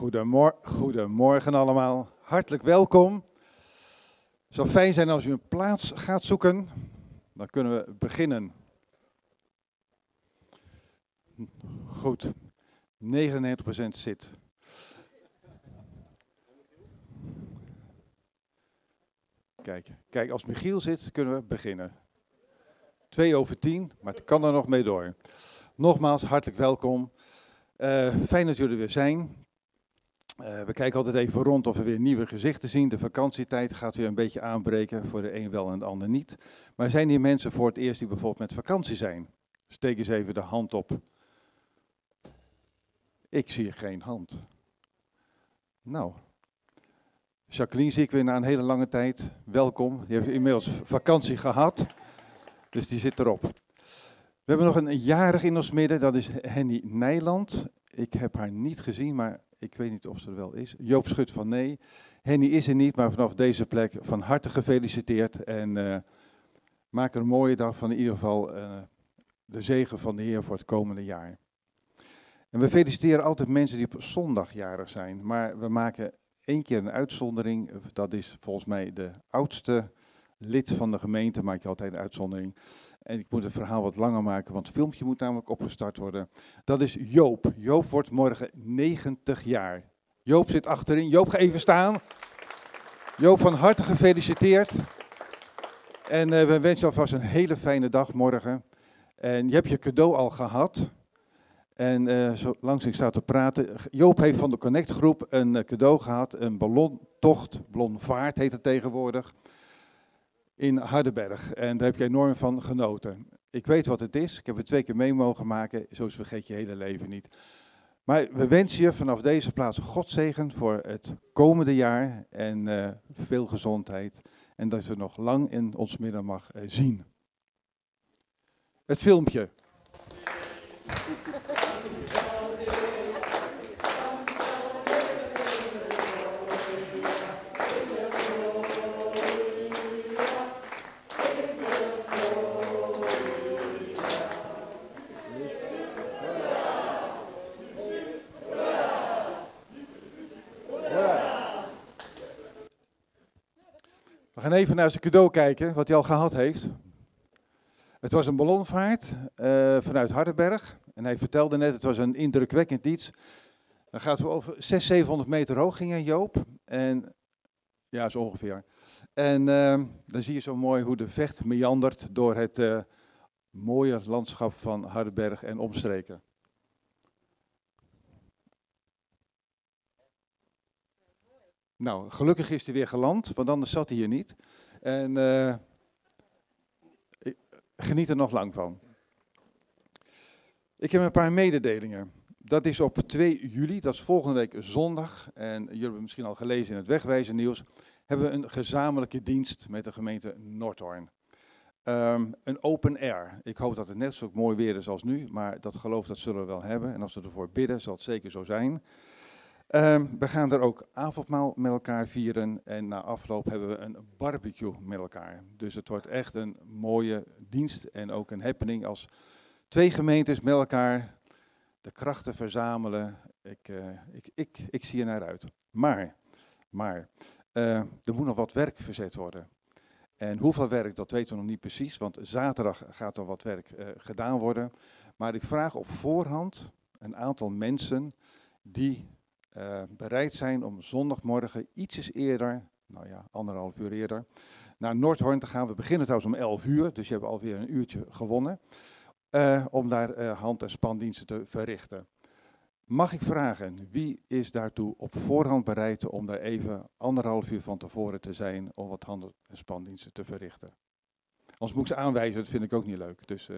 Goedemor Goedemorgen allemaal, hartelijk welkom. Het zou fijn zijn als u een plaats gaat zoeken. Dan kunnen we beginnen. Goed, 99% zit. Kijk, kijk, als Michiel zit, kunnen we beginnen. 2 over 10, maar het kan er nog mee door. Nogmaals, hartelijk welkom. Uh, fijn dat jullie er weer zijn. Uh, we kijken altijd even rond of we weer nieuwe gezichten zien. De vakantietijd gaat weer een beetje aanbreken, voor de een wel en de ander niet. Maar zijn hier mensen voor het eerst die bijvoorbeeld met vakantie zijn? Steek eens even de hand op. Ik zie geen hand. Nou, Jacqueline zie ik weer na een hele lange tijd. Welkom. Die heeft inmiddels vakantie gehad, dus die zit erop. We hebben nog een jarig in ons midden, dat is Henny Nijland. Ik heb haar niet gezien, maar ik weet niet of ze er wel is. Joop Schut van nee. Henny is er niet, maar vanaf deze plek van harte gefeliciteerd. En uh, maak er een mooie dag van in ieder geval uh, de zegen van de Heer voor het komende jaar. En we feliciteren altijd mensen die op zondag jarig zijn. Maar we maken één keer een uitzondering. Dat is volgens mij de oudste lid van de gemeente, maak je altijd een uitzondering. En ik moet het verhaal wat langer maken, want het filmpje moet namelijk opgestart worden. Dat is Joop. Joop wordt morgen 90 jaar. Joop zit achterin. Joop, ga even staan. Joop, van harte gefeliciteerd. En uh, we wensen alvast een hele fijne dag morgen. En je hebt je cadeau al gehad. En uh, zo langs ik sta te praten. Joop heeft van de Connect groep een uh, cadeau gehad. Een ballontocht, ballonvaart heet het tegenwoordig in Hardenberg. En daar heb je enorm van genoten. Ik weet wat het is. Ik heb het twee keer mee mogen maken. Zo vergeet je hele leven niet. Maar we wensen je vanaf deze plaats Godzegen voor het komende jaar. En uh, veel gezondheid. En dat we nog lang in ons midden mag uh, zien. Het filmpje. We gaan even naar zijn cadeau kijken, wat hij al gehad heeft. Het was een ballonvaart uh, vanuit Hardenberg. En hij vertelde net, het was een indrukwekkend iets. Dan gaat we over 600, 700 meter hoog gingen Joop. En, ja, zo ongeveer. En uh, dan zie je zo mooi hoe de vecht meandert door het uh, mooie landschap van Hardenberg en omstreken. Nou, gelukkig is hij weer geland, want anders zat hij hier niet. En uh, geniet er nog lang van. Ik heb een paar mededelingen. Dat is op 2 juli, dat is volgende week zondag. En jullie hebben misschien al gelezen in het Wegwijzen nieuws. Hebben we een gezamenlijke dienst met de gemeente Noordhoorn. Um, een open air. Ik hoop dat het net zo mooi weer is als nu, maar dat geloof dat zullen we wel hebben. En als we ervoor bidden, zal het zeker zo zijn. Um, we gaan er ook avondmaal met elkaar vieren en na afloop hebben we een barbecue met elkaar. Dus het wordt echt een mooie dienst en ook een happening als twee gemeentes met elkaar de krachten verzamelen. Ik, uh, ik, ik, ik zie er naar uit. Maar, maar uh, er moet nog wat werk verzet worden. En hoeveel werk, dat weten we nog niet precies, want zaterdag gaat er wat werk uh, gedaan worden. Maar ik vraag op voorhand een aantal mensen die uh, bereid zijn om zondagmorgen ietsjes eerder, nou ja, anderhalf uur eerder, naar Noordhoorn te gaan. We beginnen trouwens om 11 uur, dus je hebt alweer een uurtje gewonnen, uh, om daar uh, hand- en spandiensten te verrichten. Mag ik vragen, wie is daartoe op voorhand bereid om daar even anderhalf uur van tevoren te zijn om wat hand- en spandiensten te verrichten? Anders moet ik ze aanwijzen, dat vind ik ook niet leuk. Dus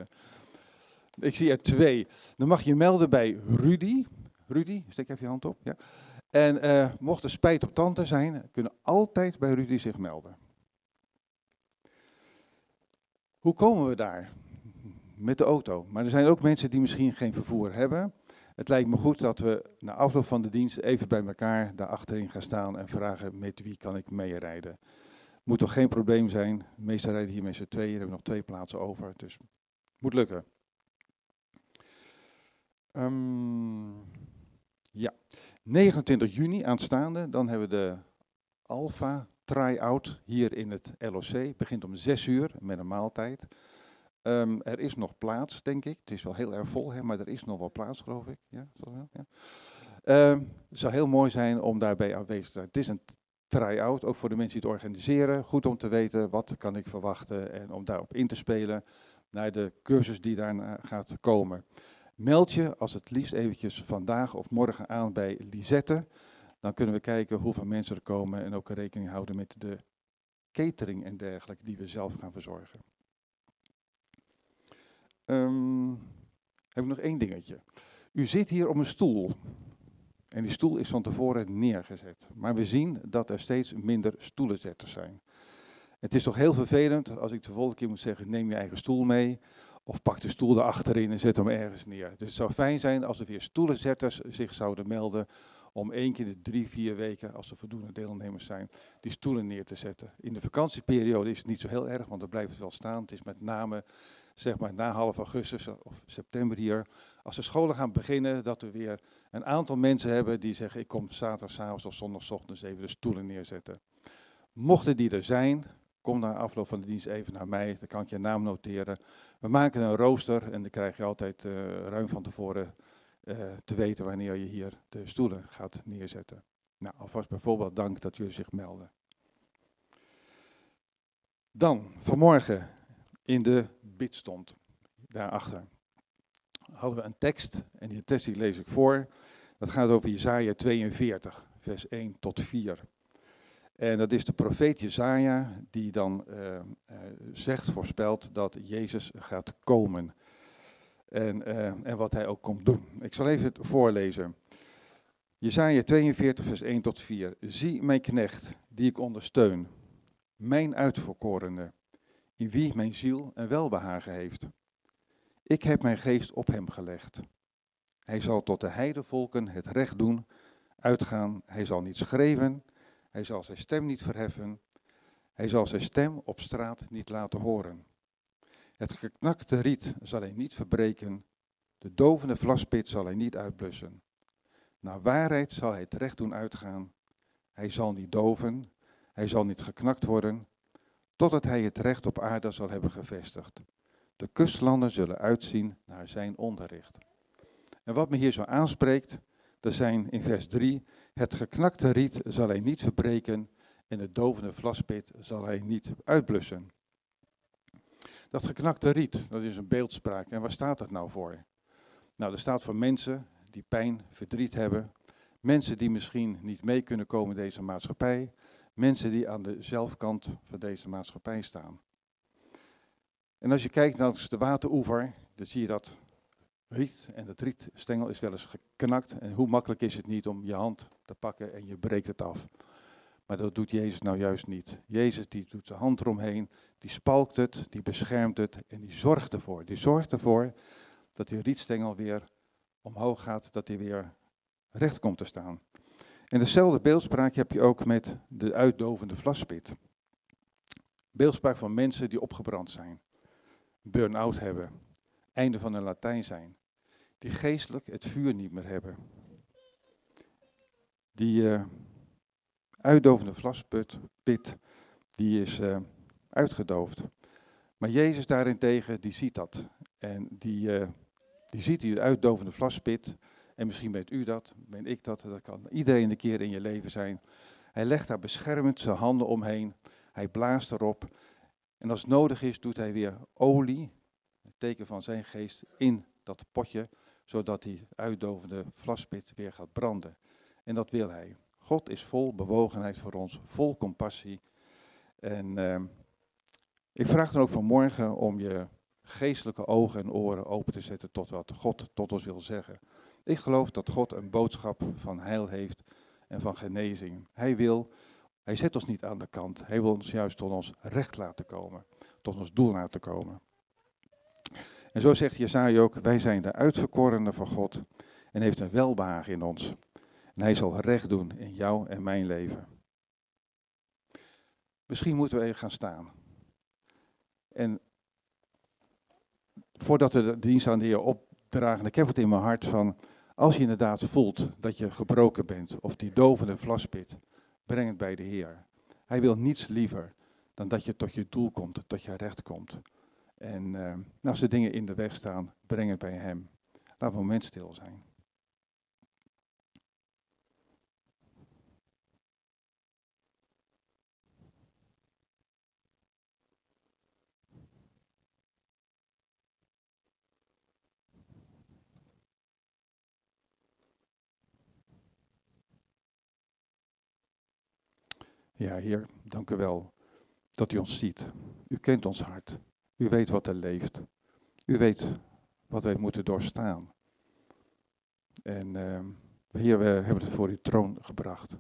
ik zie er twee. Dan mag je melden bij Rudy. Rudy, steek even je hand op. Ja. En uh, mocht er spijt op tante zijn, kunnen altijd bij Rudy zich melden. Hoe komen we daar? Met de auto. Maar er zijn ook mensen die misschien geen vervoer hebben. Het lijkt me goed dat we na afloop van de dienst even bij elkaar daar achterin gaan staan en vragen met wie kan ik meerijden. Moet toch geen probleem zijn. De meesten rijden hier met z'n tweeën, hebben nog twee plaatsen over, dus moet lukken. Um, ja, 29 juni aanstaande, dan hebben we de Alpha Try-out hier in het LOC. Begint om 6 uur met een maaltijd. Ehm, er is nog plaats, denk ik. Het is wel heel erg vol, hè, maar er is nog wel plaats, geloof ik. Ja, ja. Ehm, het zou heel mooi zijn om daarbij aanwezig te zijn. Het is een try-out, ook voor de mensen die het organiseren. Goed om te weten wat kan ik verwachten en om daarop in te spelen naar de cursus die daarna gaat komen. Meld je als het liefst eventjes vandaag of morgen aan bij Lisette. Dan kunnen we kijken hoeveel mensen er komen en ook rekening houden met de catering en dergelijke die we zelf gaan verzorgen. Um, heb ik nog één dingetje. U zit hier op een stoel. En die stoel is van tevoren neergezet. Maar we zien dat er steeds minder stoelenzetters zijn. Het is toch heel vervelend als ik de volgende keer moet zeggen: neem je eigen stoel mee. Of pak de stoel erachterin en zet hem ergens neer. Dus het zou fijn zijn als er weer stoelenzetters zich zouden melden. Om één keer de drie, vier weken, als er voldoende deelnemers zijn, die stoelen neer te zetten. In de vakantieperiode is het niet zo heel erg, want dan blijft het wel staan. Het is met name zeg maar na half augustus of september hier, als de scholen gaan beginnen, dat we weer een aantal mensen hebben die zeggen, ik kom zaterdagavond of zondagochtend even de stoelen neerzetten. Mochten die er zijn, kom na afloop van de dienst even naar mij, dan kan ik je naam noteren. We maken een rooster en dan krijg je altijd uh, ruim van tevoren uh, te weten wanneer je hier de stoelen gaat neerzetten. Nou, alvast bijvoorbeeld dank dat jullie zich melden. Dan, vanmorgen in de bid stond, daarachter, hadden we een tekst. En die tekst die lees ik voor. Dat gaat over Jezaja 42, vers 1 tot 4. En dat is de profeet Jezaja die dan uh, zegt, voorspelt dat Jezus gaat komen. En, uh, en wat hij ook komt doen. Ik zal even het voorlezen. Jezaja 42, vers 1 tot 4. Zie mijn knecht, die ik ondersteun, mijn uitverkorene, in wie mijn ziel een welbehagen heeft. Ik heb mijn geest op hem gelegd. Hij zal tot de heidevolken het recht doen, uitgaan. Hij zal niet schreeuwen, hij zal zijn stem niet verheffen. Hij zal zijn stem op straat niet laten horen. Het geknakte riet zal hij niet verbreken, de dovende vlaspit zal hij niet uitblussen. Naar waarheid zal hij het recht doen uitgaan. Hij zal niet doven, hij zal niet geknakt worden, totdat hij het recht op aarde zal hebben gevestigd. De kustlanden zullen uitzien naar zijn onderricht. En wat me hier zo aanspreekt, dat zijn in vers 3, het geknakte riet zal hij niet verbreken en de dovende vlaspit zal hij niet uitblussen. Dat geknakte riet, dat is een beeldspraak. En waar staat dat nou voor? Nou, dat staat voor mensen die pijn, verdriet hebben. Mensen die misschien niet mee kunnen komen in deze maatschappij. Mensen die aan de zelfkant van deze maatschappij staan. En als je kijkt naar de wateroever, dan zie je dat riet. En dat rietstengel is wel eens geknakt. En hoe makkelijk is het niet om je hand te pakken en je breekt het af. Maar dat doet Jezus nou juist niet. Jezus die doet zijn hand eromheen, die spalkt het, die beschermt het en die zorgt ervoor. Die zorgt ervoor dat die rietstengel weer omhoog gaat, dat hij weer recht komt te staan. En dezelfde beeldspraak heb je ook met de uitdovende vlaspit. Beeldspraak van mensen die opgebrand zijn, burn-out hebben, einde van hun Latijn zijn, die geestelijk het vuur niet meer hebben. Die uh, uitdovende vlaspit, pit, die is uh, uitgedoofd. Maar Jezus daarentegen, die ziet dat. En die, uh, die ziet die uitdovende vlaspit en misschien bent u dat, ben ik dat, dat kan iedereen een keer in je leven zijn. Hij legt daar beschermend zijn handen omheen. Hij blaast erop. En als het nodig is, doet hij weer olie, het teken van zijn geest, in dat potje, zodat die uitdovende vlaspit weer gaat branden. En dat wil hij. God is vol bewogenheid voor ons, vol compassie. En uh, ik vraag dan ook vanmorgen om je geestelijke ogen en oren open te zetten tot wat God tot ons wil zeggen. Ik geloof dat God een boodschap van heil heeft en van genezing. Hij wil, hij zet ons niet aan de kant. Hij wil ons juist tot ons recht laten komen, tot ons doel laten komen. En zo zegt Jesaja ook, wij zijn de uitverkorenen van God en heeft een welbehagen in ons. En hij zal recht doen in jou en mijn leven. Misschien moeten we even gaan staan. En voordat we de dienst aan de Heer opdragen, ik heb het in mijn hart van, Als je inderdaad voelt dat je gebroken bent of die dovende vlaspit, breng het bij de Heer. Hij wil niets liever dan dat je tot je doel komt, tot je recht komt. En uh, als er dingen in de weg staan, breng het bij Hem. Laat een moment stil zijn. Ja, Heer, dank u wel dat u ons ziet. U kent ons hart. U weet wat er leeft. U weet wat wij moeten doorstaan. En uh, Heer, we hebben het voor uw troon gebracht.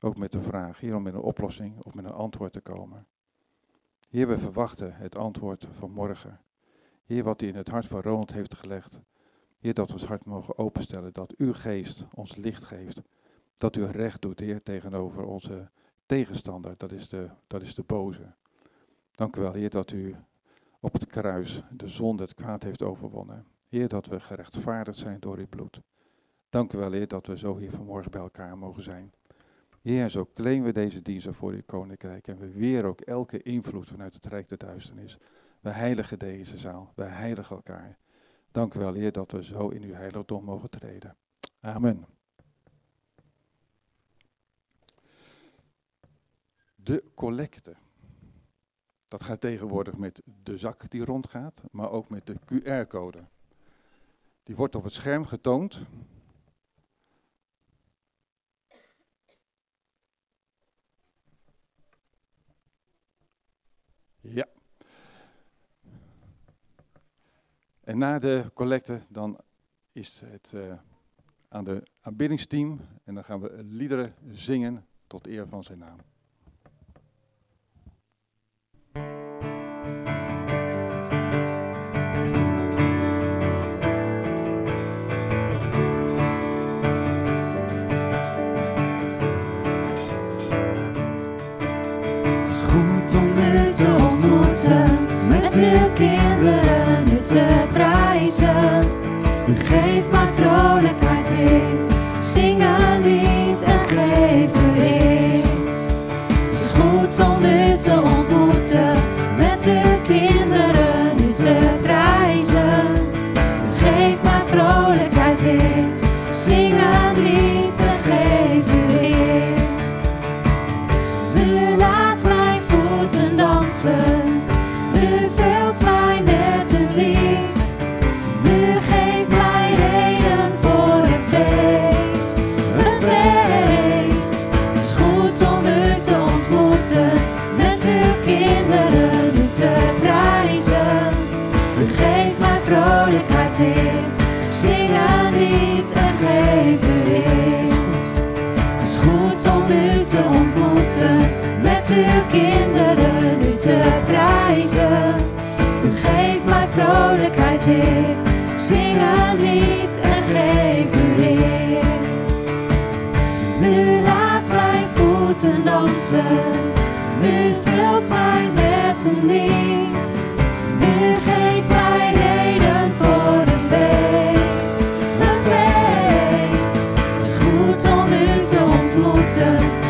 Ook met de vraag, Heer, om met een oplossing of met een antwoord te komen. Heer, we verwachten het antwoord van morgen. Heer, wat u in het hart van Ronald heeft gelegd. Heer, dat we ons hart mogen openstellen, dat uw geest ons licht geeft. Dat u recht doet, Heer, tegenover onze tegenstander, dat is de, dat is de boze. Dank u wel, Heer, dat u op het kruis de zonde, het kwaad heeft overwonnen. Heer, dat we gerechtvaardigd zijn door uw bloed. Dank u wel, Heer, dat we zo hier vanmorgen bij elkaar mogen zijn. Heer, zo claimen we deze diensten voor uw koninkrijk en we weer ook elke invloed vanuit het rijk der duisternis. We heiligen deze zaal, we heiligen elkaar. Dank u wel, Heer, dat we zo in uw heiligdom mogen treden. Amen. de collecte. Dat gaat tegenwoordig met de zak die rondgaat, maar ook met de QR-code. Die wordt op het scherm getoond. Ja. En na de collecte dan is het uh, aan de aanbiddingsteam en dan gaan we liederen zingen tot eer van zijn naam. Met uw kinderen nu te prijzen. U geeft maar vrolijkheid in, zing een lied en geef u. Het is goed om u te ontmoeten, met uw kinderen nu te prijzen. U geeft maar vrolijkheid in, zing een lied en geef u. U laat mijn voeten dansen. Met uw kinderen u te prijzen. U geeft mij vrolijkheid, Heer. Zing een lied en geef u eer. U laat mijn voeten dansen. U vult mij met een lied. U geeft mij reden voor een feest. Een feest. Het is goed om u te ontmoeten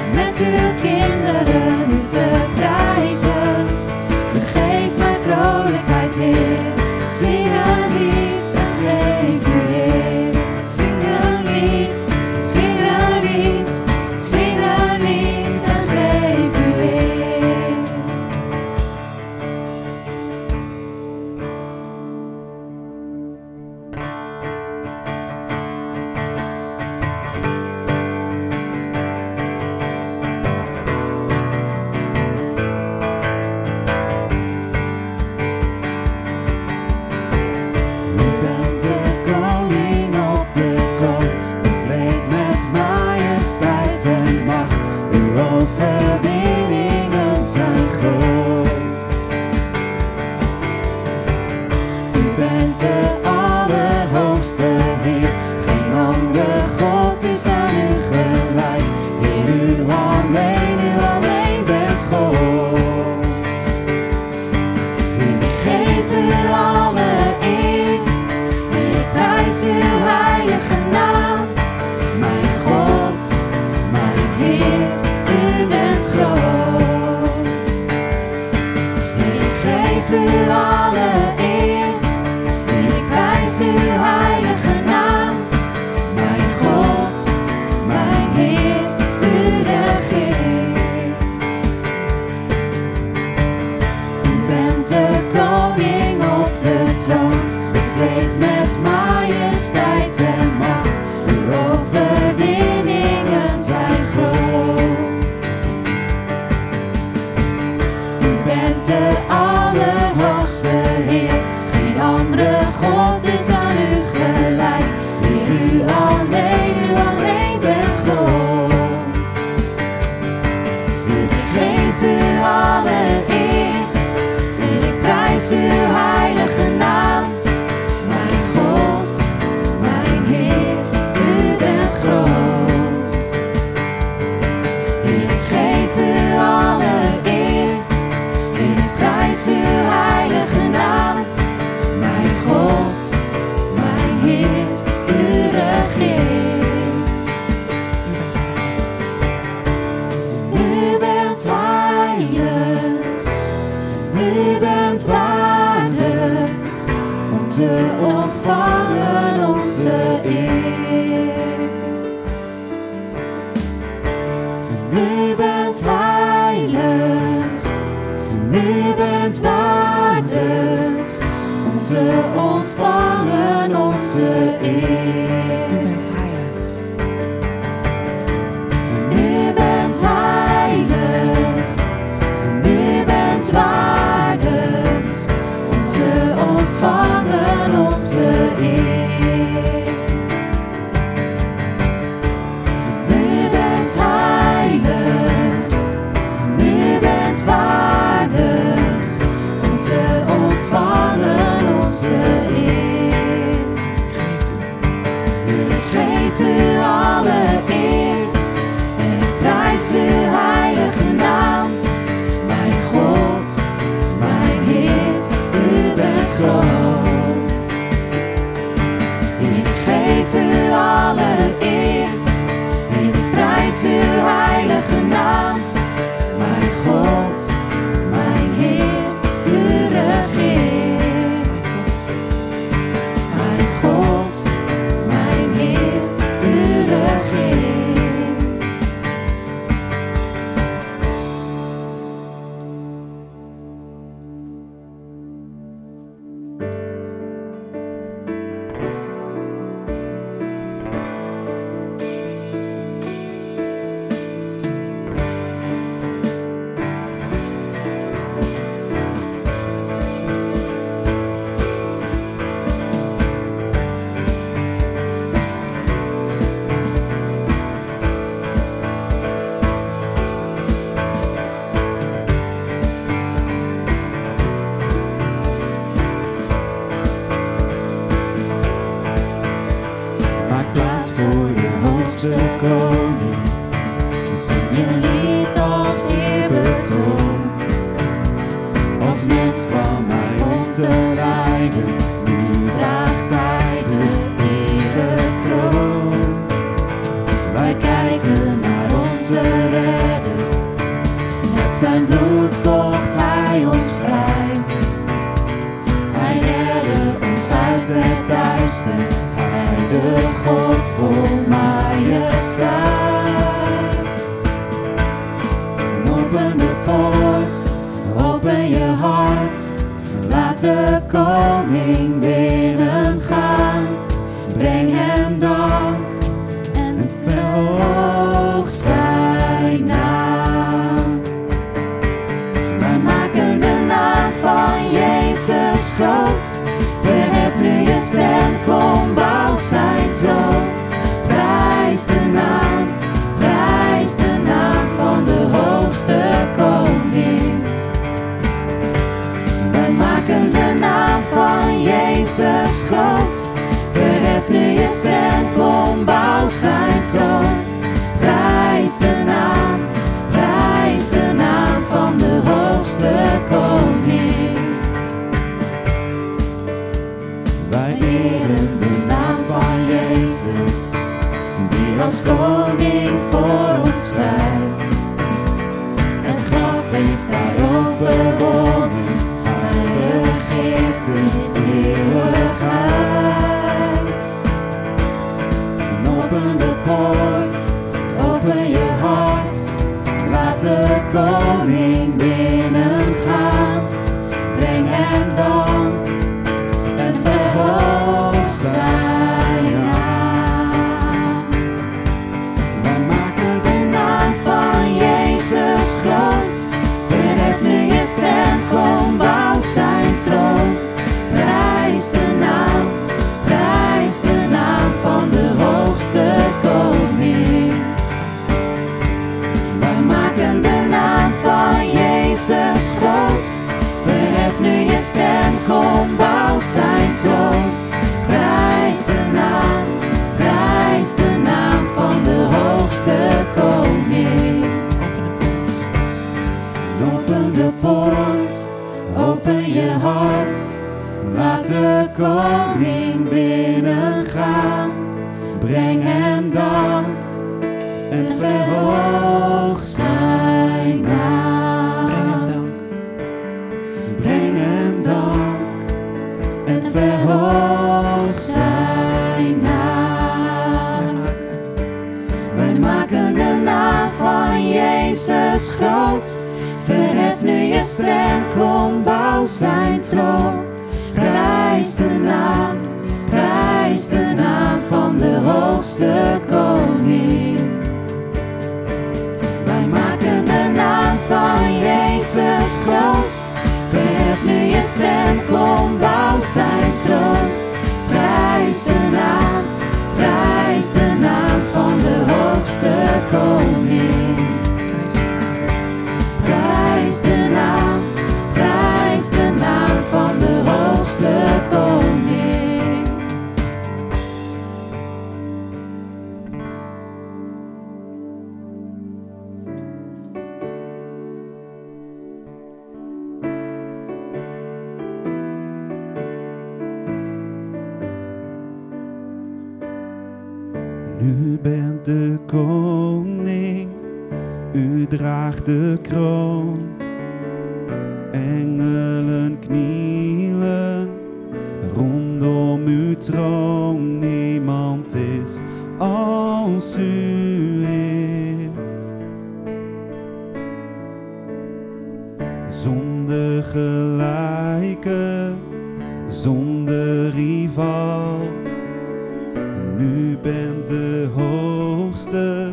Nu bent de hoogste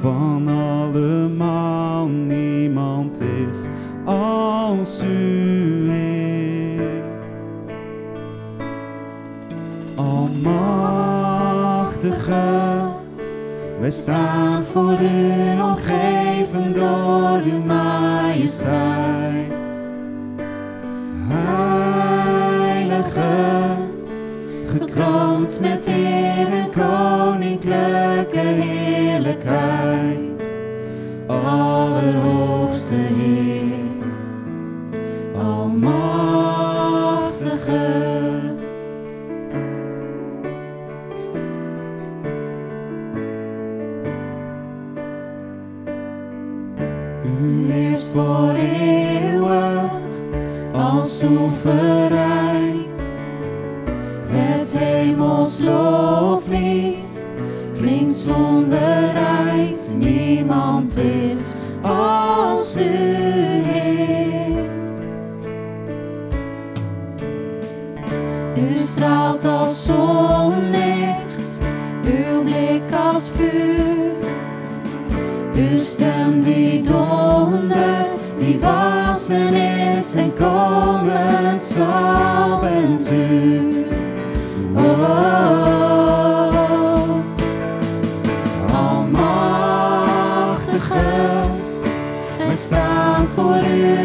van allemaal. Niemand is als U. Heer. Almachtige, wij staan voor U omgeven door Uw majesteit. Heilige gekroond met eer koninklijke heerlijkheid, Allerhoogste Heer, Almachtige. U is voor eeuwig als. ons loflied klinkt zonder eind. Niemand is als u, Heer. U straalt als zonlicht, uw blik als vuur. Uw stem die dondert, die wassen is en komen zal, bent u. stāv forut.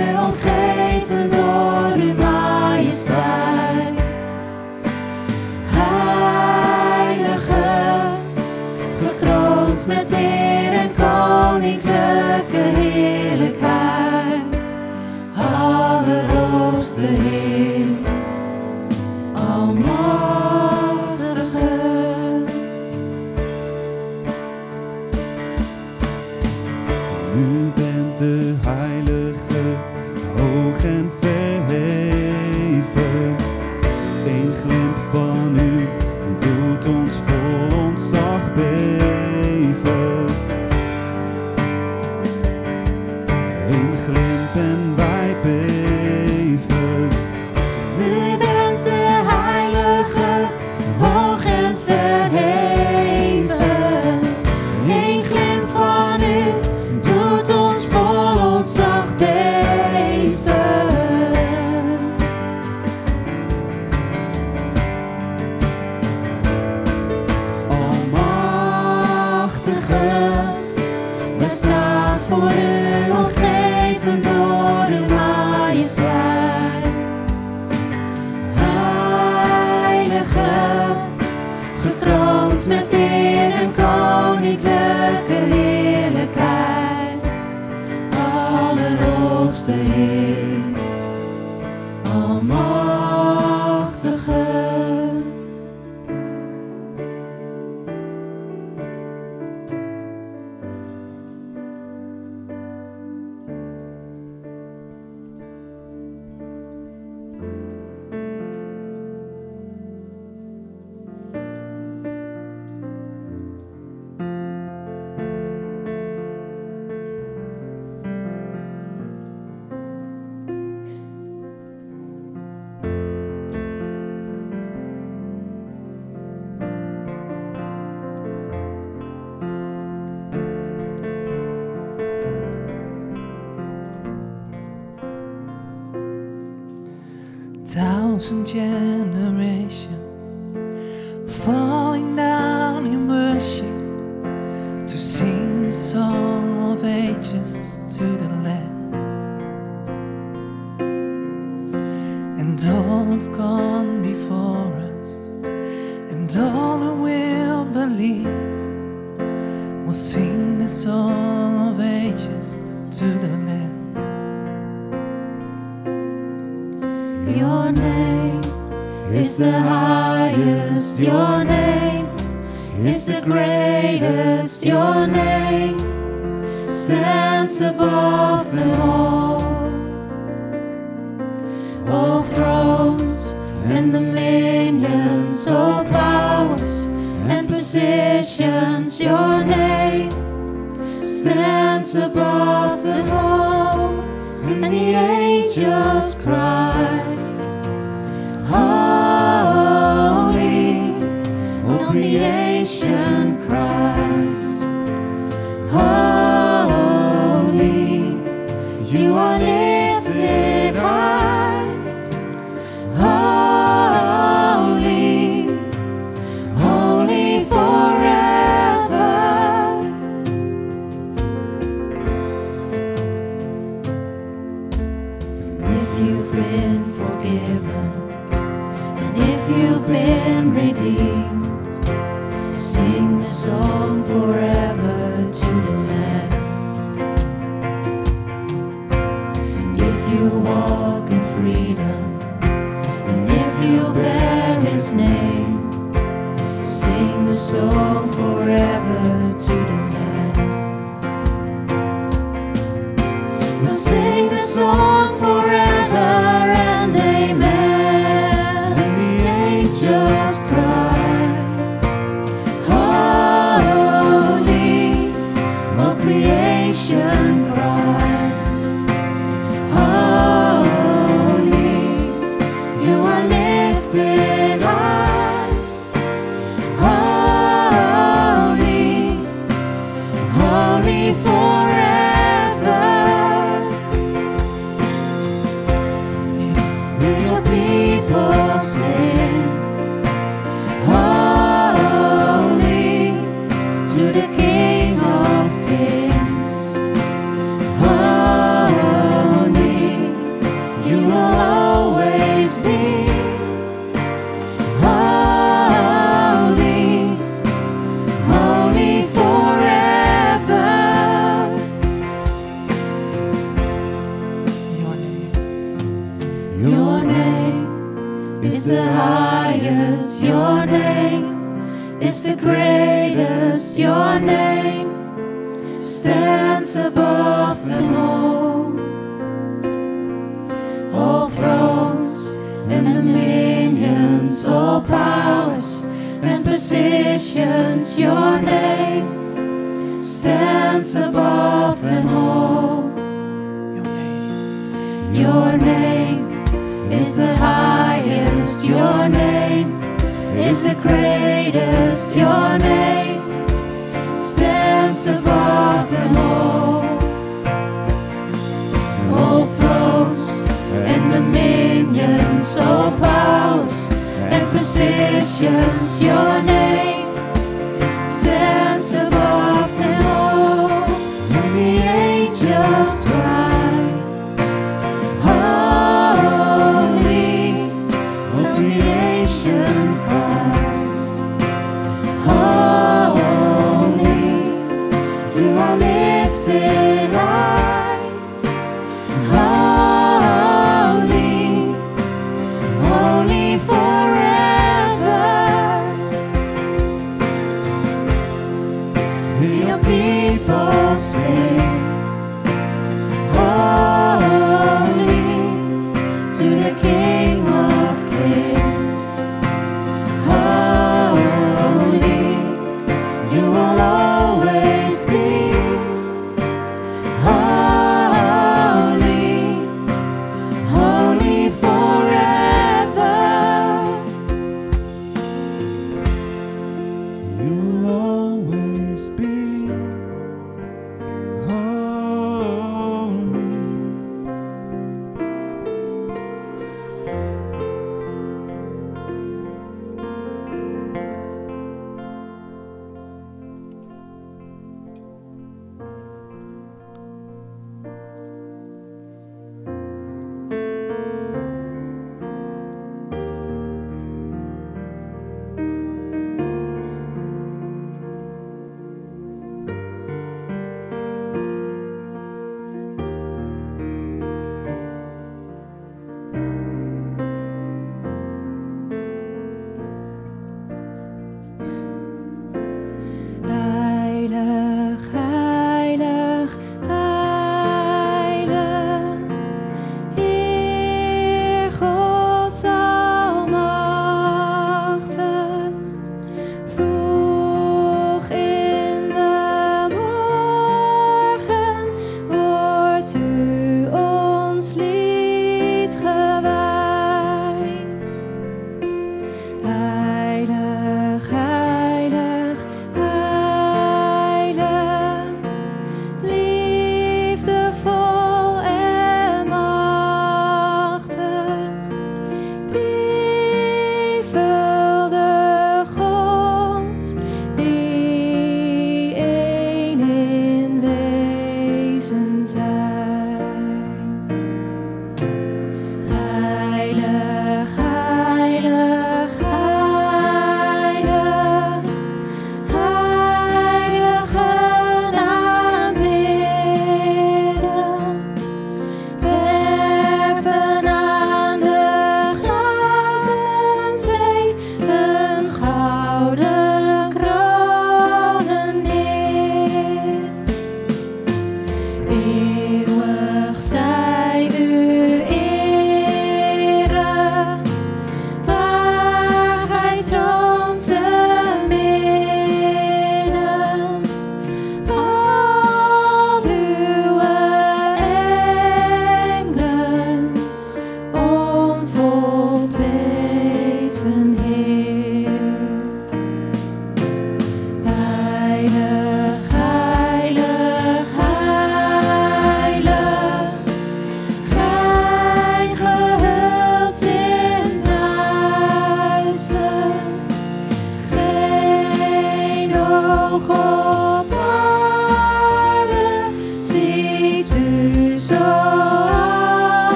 Patience, your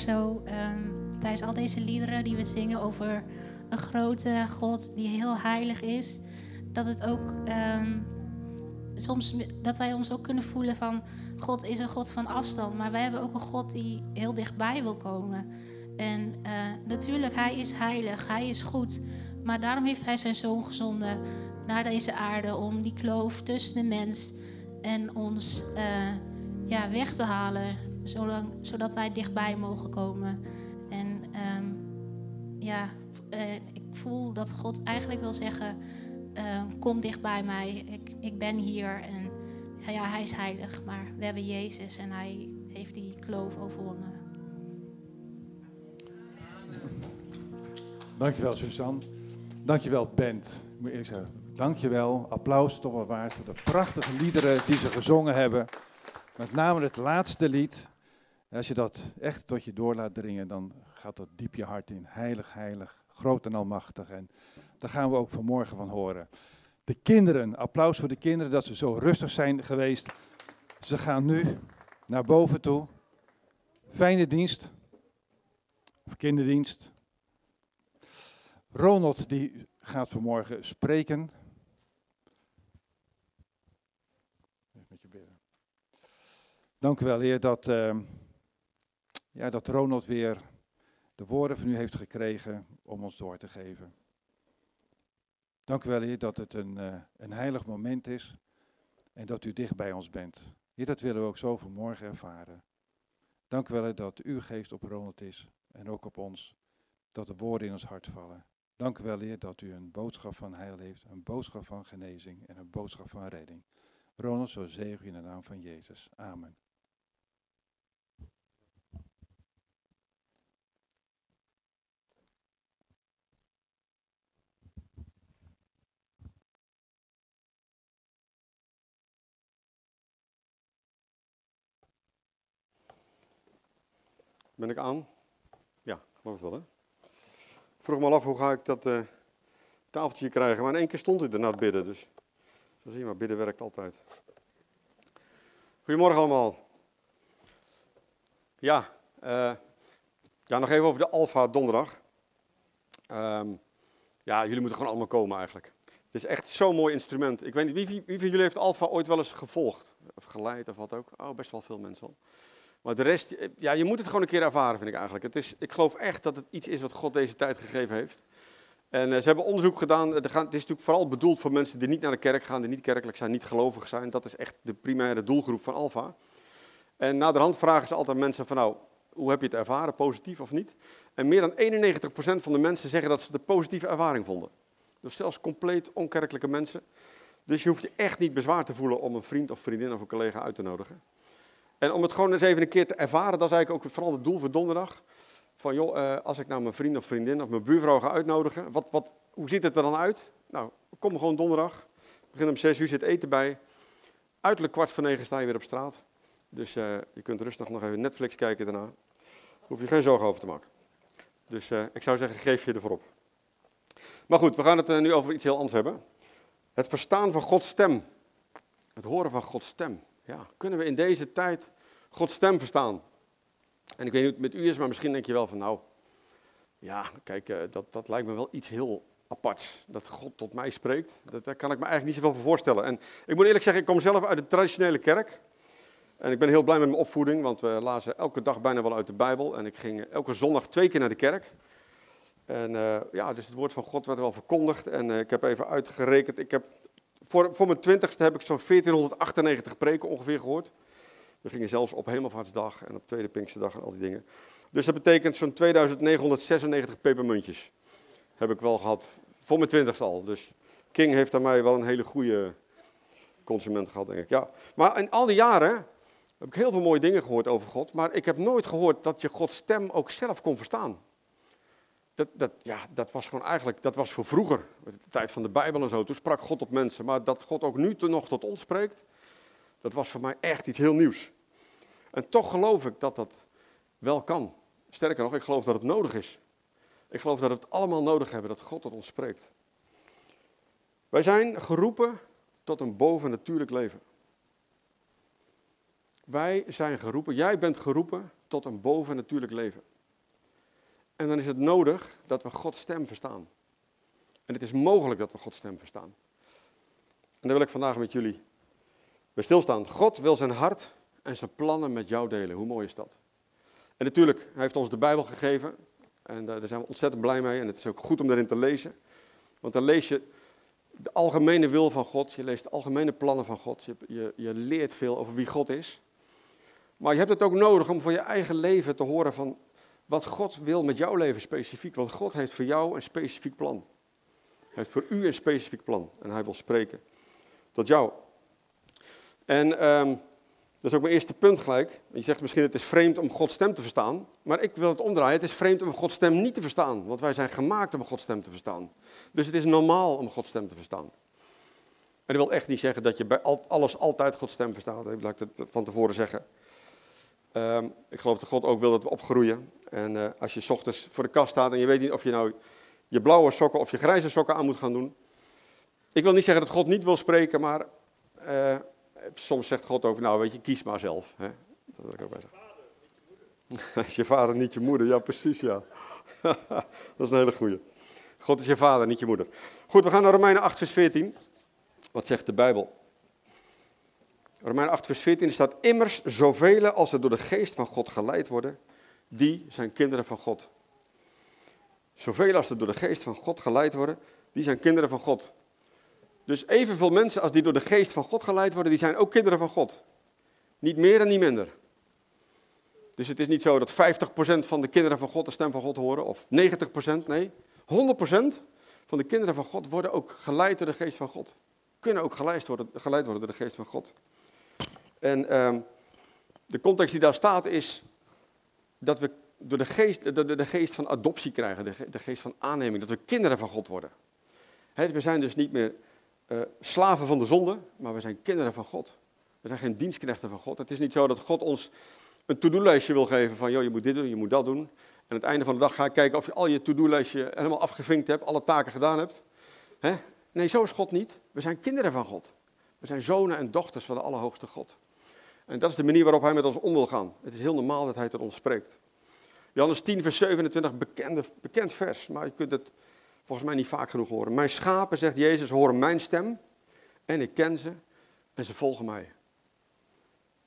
zo ehm, tijdens al deze liederen die we zingen over een grote God die heel heilig is, dat het ook ehm, soms dat wij ons ook kunnen voelen van God is een God van afstand, maar wij hebben ook een God die heel dichtbij wil komen. En eh, natuurlijk, Hij is heilig, Hij is goed, maar daarom heeft Hij zijn Zoon gezonden naar deze aarde om die kloof tussen de mens en ons eh, ja, weg te halen, zodat wij dichtbij mogen komen. En ehm, ja, eh, ik voel dat God eigenlijk wil zeggen: eh, Kom dicht bij mij, ik, ik ben hier. En ja, ja, hij is heilig, maar we hebben Jezus en hij heeft die kloof overwonnen. Dankjewel, Suzanne. Dankjewel, Bent. Ik moet eerlijk zeggen, dankjewel. Applaus toch wel waard voor de prachtige liederen die ze gezongen hebben. Met name het laatste lied. Als je dat echt tot je door laat dringen, dan gaat dat diep je hart in. Heilig, heilig, groot en almachtig. En daar gaan we ook vanmorgen van horen. De kinderen, applaus voor de kinderen dat ze zo rustig zijn geweest. Ze gaan nu naar boven toe. Fijne dienst. Of kinderdienst. Ronald die gaat vanmorgen spreken. Dank u wel, Heer, dat, ehm, ja, dat Ronald weer de woorden van u heeft gekregen om ons door te geven. Dank u wel, Heer, dat het een, eh, een heilig moment is en dat u dicht bij ons bent. Heer, dat willen we ook zo vanmorgen ervaren. Dank u wel, Heer, dat uw geest op Ronald is en ook op ons, dat de woorden in ons hart vallen. Dank u wel, Heer, dat u een boodschap van heil heeft, een boodschap van genezing en een boodschap van redding. Ronald, zo zegen u in de naam van Jezus. Amen. Ben ik aan? Ja, ik geloof wel, hè? Ik vroeg me af hoe ga ik dat eh, tafeltje krijgen. Maar in één keer stond hij er na het bidden, dus zo zie je maar, bidden werkt altijd. Goedemorgen allemaal. Ja, eh, ja nog even over de Alfa donderdag. Ehm, ja, jullie moeten gewoon allemaal komen eigenlijk. Het is echt zo'n mooi instrument. Ik weet niet, wie, wie, wie van jullie heeft Alfa ooit wel eens gevolgd? Of geleid of wat ook? Oh, best wel veel mensen al. Maar de rest, eh, ja, je moet het gewoon een keer ervaren, vind ik eigenlijk. Het is, ik geloof echt dat het iets is wat God deze tijd gegeven heeft. En eh, ze hebben onderzoek gedaan. Gaan, het is natuurlijk vooral bedoeld voor mensen die niet naar de kerk gaan, die niet kerkelijk zijn, niet gelovig zijn. Dat is echt de primaire doelgroep van Alpha. En na de hand vragen ze altijd mensen van nou, hoe heb je het ervaren, positief of niet? En meer dan 91% van de mensen zeggen dat ze de positieve ervaring vonden. Dus zelfs compleet onkerkelijke mensen. Dus je hoeft je echt niet bezwaar te voelen om een vriend of vriendin of een collega uit te nodigen. En om het gewoon eens even een keer te ervaren, dat is eigenlijk ook vooral het doel voor donderdag. Van joh, eh, als ik nou mijn vriend of vriendin of mijn buurvrouw ga uitnodigen, wat, wat, hoe ziet het er dan uit? Nou, kom gewoon donderdag. Begin om zes uur, zit eten bij. Uiterlijk kwart voor negen sta je weer op straat. Dus eh, je kunt rustig nog even Netflix kijken daarna. Hoef je geen zorgen over te maken. Dus eh, ik zou zeggen, geef je ervoor op. Maar goed, we gaan het nu over iets heel anders hebben. Het verstaan van Gods stem. Het horen van Gods stem. Ja, kunnen we in deze tijd Gods stem verstaan? En ik weet niet hoe het met u is, maar misschien denk je wel van nou, ja, kijk, eh, dat, dat lijkt me wel iets heel aparts. Dat God tot mij spreekt, dat, daar kan ik me eigenlijk niet zoveel voor voorstellen. En ik moet eerlijk zeggen, ik kom zelf uit de traditionele kerk. En ik ben heel blij met mijn opvoeding, want we lazen elke dag bijna wel uit de Bijbel. En ik ging elke zondag twee keer naar de kerk. En uh, ja, dus het woord van God werd wel verkondigd. En uh, ik heb even uitgerekend. Ik heb, voor, voor mijn twintigste heb ik zo'n 1498 preken ongeveer gehoord. We gingen zelfs op Hemelvaartsdag en op Tweede Pinksterdag en al die dingen. Dus dat betekent zo'n 2996 pepermuntjes. Heb ik wel gehad. Voor mijn twintigste al. Dus King heeft aan mij wel een hele goede consument gehad, denk ik. Ja. Maar in al die jaren heb ik heel veel mooie dingen gehoord over God. Maar ik heb nooit gehoord dat je Gods stem ook zelf kon verstaan. Dat, dat, ja, dat was gewoon eigenlijk, dat was voor vroeger, de tijd van de Bijbel en zo. Toen sprak God tot mensen. Maar dat God ook nu nog tot ons spreekt, dat was voor mij echt iets heel nieuws. En toch geloof ik dat dat wel kan. Sterker nog, ik geloof dat het nodig is. Ik geloof dat we het allemaal nodig hebben dat God tot ons spreekt. Wij zijn geroepen tot een bovennatuurlijk leven. Wij zijn geroepen, jij bent geroepen tot een bovennatuurlijk leven. En dan is het nodig dat we Gods stem verstaan. En het is mogelijk dat we Gods stem verstaan. En daar wil ik vandaag met jullie bij stilstaan. God wil zijn hart en zijn plannen met jou delen. Hoe mooi is dat? En natuurlijk, hij heeft ons de Bijbel gegeven. En daar zijn we ontzettend blij mee. En het is ook goed om erin te lezen. Want dan lees je de algemene wil van God. Je leest de algemene plannen van God. Je, je, je leert veel over wie God is. Maar je hebt het ook nodig om voor je eigen leven te horen van wat God wil met jouw leven specifiek. Want God heeft voor jou een specifiek plan. Hij heeft voor u een specifiek plan. En hij wil spreken tot jou. En um, dat is ook mijn eerste punt gelijk. Je zegt misschien het is vreemd om Gods stem te verstaan. Maar ik wil het omdraaien. Het is vreemd om Gods stem niet te verstaan. Want wij zijn gemaakt om Gods stem te verstaan. Dus het is normaal om Gods stem te verstaan. En dat wil echt niet zeggen dat je bij alles altijd Gods stem verstaat. Ik laat het van tevoren zeggen. Um, ik geloof dat God ook wil dat we opgroeien. En uh, als je ochtends voor de kast staat en je weet niet of je nou je blauwe sokken of je grijze sokken aan moet gaan doen. Ik wil niet zeggen dat God niet wil spreken, maar uh, soms zegt God over, nou weet je, kies maar zelf. Hè? Dat wil ik ook bij zeggen. Is je vader niet je moeder? Ja, precies, ja. dat is een hele goeie. God is je vader, niet je moeder. Goed, we gaan naar Romeinen 8, vers 14. Wat zegt de Bijbel? Romeinen 8, vers 14 staat, immers zoveel als er door de geest van God geleid worden, die zijn kinderen van God. Zoveel als er door de geest van God geleid worden, die zijn kinderen van God. Dus evenveel mensen als die door de geest van God geleid worden, die zijn ook kinderen van God. Niet meer en niet minder. Dus het is niet zo dat 50% van de kinderen van God de stem van God horen, of 90%, nee. 100% van de kinderen van God worden ook geleid door de geest van God. Kunnen ook geleid worden, geleid worden door de geest van God. En um, de context die daar staat is dat we door de geest, de, geest van adoptie krijgen, de, geest van aanneming, dat we kinderen van God worden. We zijn dus niet meer uh, slaven van de zonde, maar we zijn kinderen van God. We zijn geen dienstknechten van God. Het is niet zo dat God ons een to-do-lijstje wil geven van, joh, je moet dit doen, je moet dat doen. En aan het einde van de dag ga ik kijken of je al je to-do-lijstje helemaal afgevinkt hebt, alle taken gedaan hebt. He? Nee, zo is God niet. We zijn kinderen van God. We zijn zonen en dochters van de Allerhoogste God. En dat is de manier waarop hij met ons om wil gaan. Het is heel normaal dat hij tot ons spreekt. Johannes 10, vers 27, bekende, bekend vers, maar je kunt het volgens mij niet vaak genoeg horen. Mijn schapen, zegt Jezus, horen mijn stem en ik ken ze en ze volgen mij.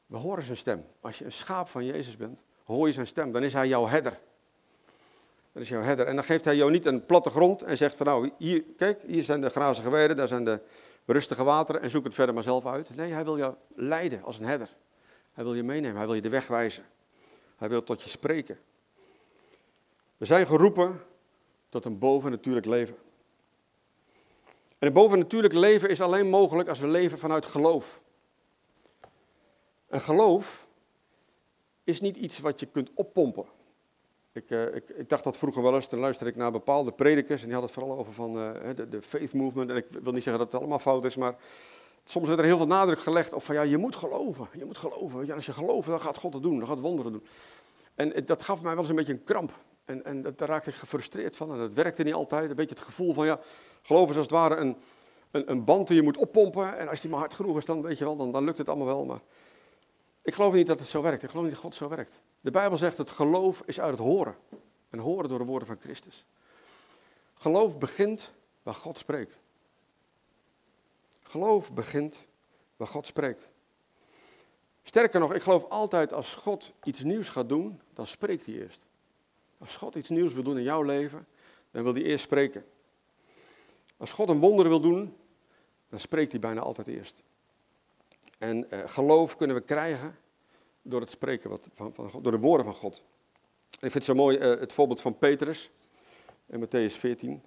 We horen zijn stem. Als je een schaap van Jezus bent, hoor je zijn stem. Dan is hij jouw herder. Dan is jouw herder. En dan geeft hij jou niet een platte grond en zegt van nou, hier, kijk, hier zijn de grazige weiden, daar zijn de rustige wateren en zoek het verder maar zelf uit. Nee, hij wil jou leiden als een herder. Hij wil je meenemen, hij wil je de weg wijzen. Hij wil tot je spreken. We zijn geroepen tot een bovennatuurlijk leven. En een bovennatuurlijk leven is alleen mogelijk als we leven vanuit geloof. En geloof is niet iets wat je kunt oppompen. Ik, uh, ik, ik, dacht dat vroeger wel eens, dan luisterde ik naar bepaalde predikers en die hadden het vooral over van, uh, de, de, faith movement. En ik wil niet zeggen dat het allemaal fout is, maar soms werd er heel veel nadruk gelegd op van ja, je moet geloven, je moet geloven. Ja, als je gelooft, dan gaat God het doen, dan gaat wonderen doen. En dat gaf mij wel eens een beetje een kramp. En, en daar raakte ik gefrustreerd van en dat werkte niet altijd. Een beetje het gevoel van ja, geloof is als het ware een, een, een band die je moet oppompen. En als die maar hard genoeg is, dan, weet je wel, dan, dan lukt het allemaal wel. Maar ik geloof niet dat het zo werkt. Ik geloof niet dat God zo werkt. De Bijbel zegt dat geloof is uit het horen. En horen door de woorden van Christus. Geloof begint waar God spreekt. Geloof begint waar God spreekt. Sterker nog, ik geloof altijd als God iets nieuws gaat doen, dan spreekt hij eerst. Als God iets nieuws wil doen in jouw leven, dan wil hij eerst spreken. Als God een wonder wil doen, dan spreekt hij bijna altijd eerst. En eh, geloof kunnen we krijgen door het spreken wat, van, van, door de woorden van God. Ik vind het zo mooi uh, het voorbeeld van Petrus in Matthäus 14.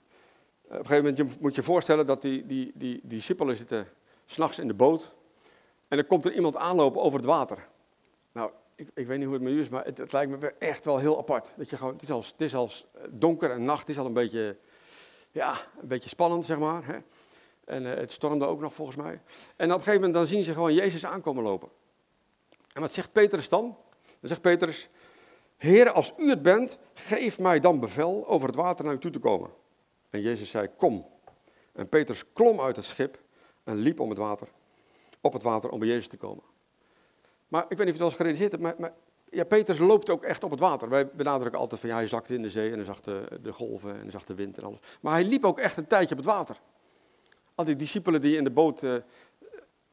Op een gegeven moment moet je voorstellen dat die, die, die, die discipelen zitten s'nachts in de boot. En dan komt er iemand aanlopen over het water. Nou, ik, ik weet niet hoe het met u is, maar het, lijkt me echt wel heel apart. Dat je gewoon, het, is al, het is al donker en nacht, het is al een beetje, ja, een beetje spannend, zeg maar. Hè? En uh, het stormde ook nog volgens mij. En op een gegeven moment dan zien ze gewoon Jezus aankomen lopen. En wat zegt Petrus dan? Dan zegt Petrus, Heer, als u het bent, geef mij dan bevel over het water naar u toe te komen. En Jezus zei, kom. En Petrus klom uit het schip en liep om het water, op het water om bij Jezus te komen. Maar ik weet niet of je het al eens gerealiseerd hebt, maar, maar ja, Petrus loopt ook echt op het water. Wij benadrukken altijd van ja, hij zakte in de zee en hij zag de, golven en hij zag de wind en alles. Maar hij liep ook echt een tijdje op het water. Al die discipelen die in de boot uh,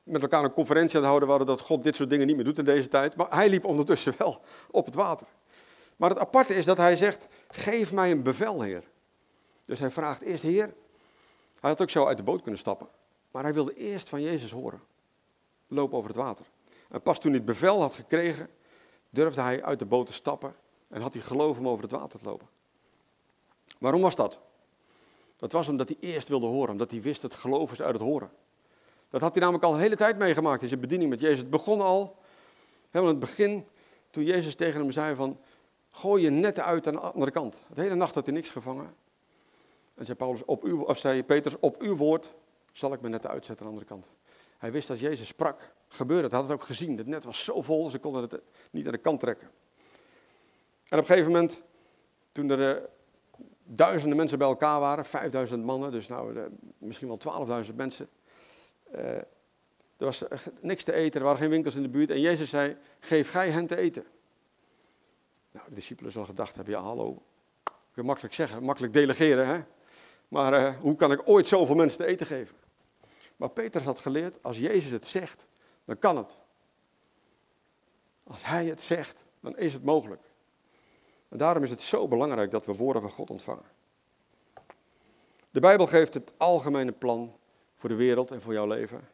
met elkaar een conferentie aan houden waren dat God dit soort dingen niet meer doet in deze tijd. Maar hij liep ondertussen wel op het water. Maar het aparte is dat hij zegt, geef mij een bevel, Heer. Dus hij vraagt eerst, Heer, hij had ook zo uit de boot kunnen stappen. Maar hij wilde eerst van Jezus horen. Loop over het water. En pas toen hij het bevel had gekregen, durfde hij uit de boot te stappen en had hij geloof om over het water te lopen. Waarom was dat? Dat was omdat hij eerst wilde horen, omdat hij wist dat geloof is uit het horen. Dat had hij namelijk al de hele tijd meegemaakt in zijn bediening met Jezus. Het begon al, helemaal in het begin, toen Jezus tegen hem zei van, gooi je netten uit aan de andere kant. De hele nacht had hij niks gevangen. En zei, Paulus, op uw, of zei Petrus, op uw woord zal ik mijn netten uitzetten aan de andere kant. Hij wist dat Jezus sprak, gebeurde het. Hij had het ook gezien. Het net was zo vol, ze konden het niet aan de kant trekken. En op een gegeven moment, toen er uh, duizenden mensen bij elkaar waren, 5000 mannen, dus nou, uh, misschien wel 12.000 mensen. Uh, er was niks te eten, er waren geen winkels in de buurt. En Jezus zei, geef gij hen te eten. Nou, de discipelen zullen gedacht hebben, ja hallo, ik kan makkelijk zeggen, makkelijk delegeren, hè. Maar uh, hoe kan ik ooit zoveel mensen te eten geven? Maar Petrus had geleerd, als Jezus het zegt, dan kan het. Als hij het zegt, dan is het mogelijk. En daarom is het zo belangrijk dat we woorden van God ontvangen. De Bijbel geeft het algemene plan voor de wereld en voor jouw leven.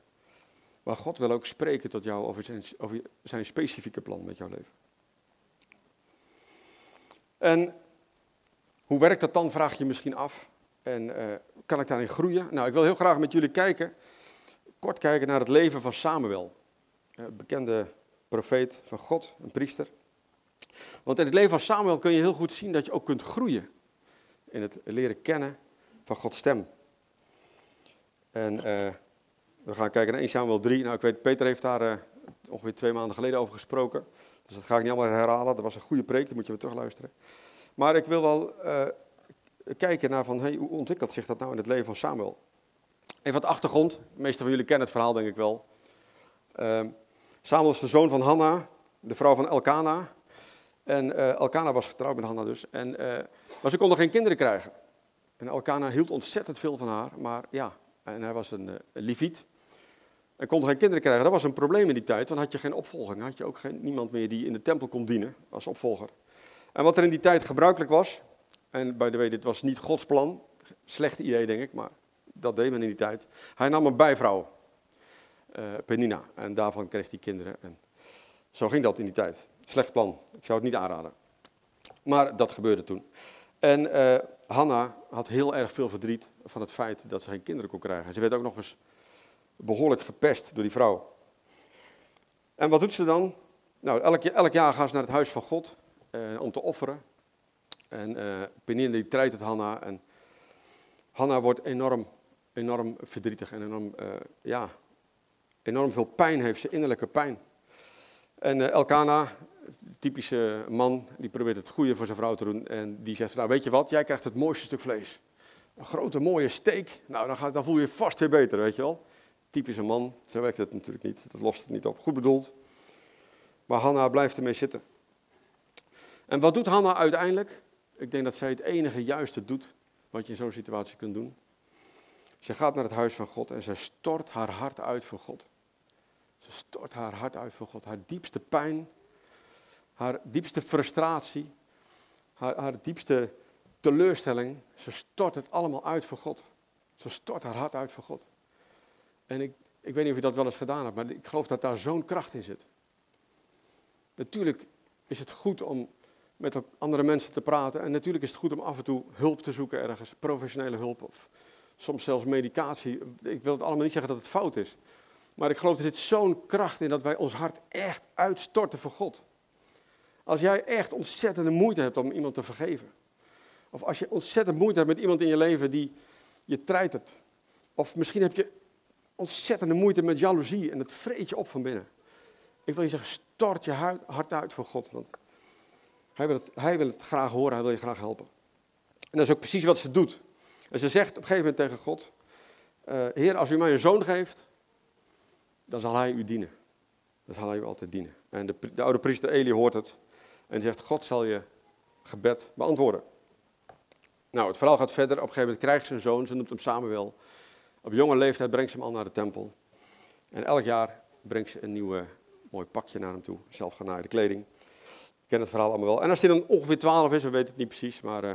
Maar God wil ook spreken tot jou over zijn, over zijn specifieke plan met jouw leven. En hoe werkt dat dan, vraag je misschien af. En uh, kan ik daarin groeien? Nou, ik wil heel graag met jullie kijken, kort kijken naar het leven van Samuel. Een bekende profeet van God, een priester. Want in het leven van Samuel kun je heel goed zien dat je ook kunt groeien. In het leren kennen van Gods stem. En uh, we gaan kijken naar 1 Samuel 3. Nou, ik weet, Peter heeft daar ongeveer twee maanden geleden over gesproken. Dus dat ga ik niet allemaal herhalen. Dat was een goede preek, die moet je weer terugluisteren. Maar ik wil wel kijken naar van, hey, hoe ontwikkelt zich dat nou in het leven van Samuel? Even wat achtergrond. De meeste van jullie kennen het verhaal, denk ik wel. Uh, Samuel is de zoon van Hanna, de vrouw van Elkana. En uh, Elkana was getrouwd met Hanna dus. En, uh, maar ze konden geen kinderen krijgen. En Elkana hield ontzettend veel van haar. Maar ja, en hij was een, een leviet. En kon geen kinderen krijgen. Dat was een probleem in die tijd. Dan had je geen opvolging. had je ook geen, niemand meer die in de tempel kon dienen als opvolger. En wat er in die tijd gebruikelijk was. En bij de way, dit was niet Gods plan. Slecht idee, denk ik. Maar dat deed men in die tijd. Hij nam een bijvrouw. Uh, Penina. En daarvan kreeg hij kinderen. En zo ging dat in die tijd. Slecht plan. Ik zou het niet aanraden. Maar dat gebeurde toen. En uh, Hanna had heel erg veel verdriet van het feit dat ze geen kinderen kon krijgen. Ze werd ook nog eens behoorlijk gepest door die vrouw. En wat doet ze dan? Nou, elk, elk jaar gaan ze naar het huis van God uh, om te offeren. En uh, Penina die treidt het Hanna. En Hanna wordt enorm, enorm verdrietig en enorm, uh, ja, enorm veel pijn heeft ze, innerlijke pijn. En Elkana, typische man, die probeert het goede voor zijn vrouw te doen. En die zegt, nou weet je wat, jij krijgt het mooiste stuk vlees. een grote mooie steek. Nou, dan, gaat, dan voel je je vast weer beter, weet je wel. Typische man, zo werkt het natuurlijk niet. Dat lost het niet op. Goed bedoeld. Maar Hanna blijft ermee zitten. En wat doet Hanna uiteindelijk? Ik denk dat zij het enige juiste doet wat je in zo'n situatie kunt doen. Ze gaat naar het huis van God en zij stort haar hart uit voor God. Ze stort haar hart uit voor God. Haar diepste pijn, haar diepste frustratie, haar, haar diepste teleurstelling. Ze stort het allemaal uit voor God. Ze stort haar hart uit voor God. En ik, ik weet niet of je dat wel eens gedaan hebt, maar ik geloof dat daar zo'n kracht in zit. Natuurlijk is het goed om met andere mensen te praten. En natuurlijk is het goed om af en toe hulp te zoeken ergens, professionele hulp of soms zelfs medicatie. Ik wil het allemaal niet zeggen dat het fout is. Maar ik geloof er zit zo'n kracht in dat wij ons hart echt uitstorten voor God. Als jij echt ontzettende moeite hebt om iemand te vergeven. Of als je ontzettend moeite hebt met iemand in je leven die je treitert. Of misschien heb je ontzettende moeite met jaloezie en het vreet je op van binnen. Ik wil je zeggen, stort je hart uit voor God. Want hij wil, het, hij wil het graag horen, hij wil je graag helpen. En dat is ook precies wat ze doet. En ze zegt op een gegeven moment tegen God: uh, Heer, als u mij een zoon geeft, dan zal hij u dienen. Dan zal hij u altijd dienen. En de, de oude priester Eli hoort het en zegt: God zal je gebed beantwoorden. Nou, het verhaal gaat verder. Op een gegeven moment krijgt ze een zoon, ze noemt hem Samuel. Op jonge leeftijd brengt ze hem al naar de tempel. En elk jaar brengt ze een nieuw mooi pakje naar hem toe, zelf genaaide kleding ken het verhaal allemaal wel. En als hij dan ongeveer 12 is, we weten het niet precies, maar uh,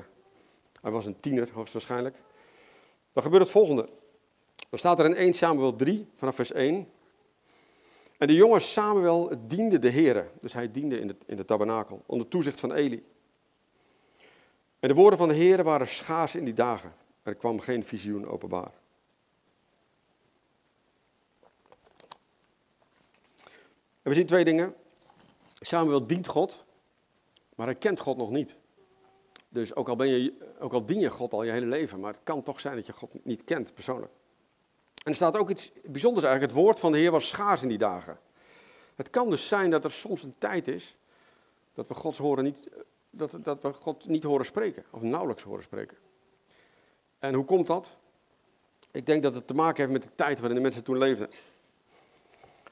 hij was een tiener hoogstwaarschijnlijk. Dan gebeurt het volgende. Dan staat er in 1 Samuel 3, vanaf vers 1. En de jonge Samuel diende de Heer, dus hij diende in de, in de tabernakel, onder toezicht van Eli. En de woorden van de Heer waren schaars in die dagen. Er kwam geen visioen openbaar. En we zien twee dingen. Samuel dient God. Maar hij kent God nog niet. Dus ook al, ben je, ook al dien je God al je hele leven, maar het kan toch zijn dat je God niet kent persoonlijk. En er staat ook iets bijzonders eigenlijk. Het woord van de Heer was schaars in die dagen. Het kan dus zijn dat er soms een tijd is dat we, Gods niet, dat, dat we God niet horen spreken, of nauwelijks horen spreken. En hoe komt dat? Ik denk dat het te maken heeft met de tijd waarin de mensen toen leefden.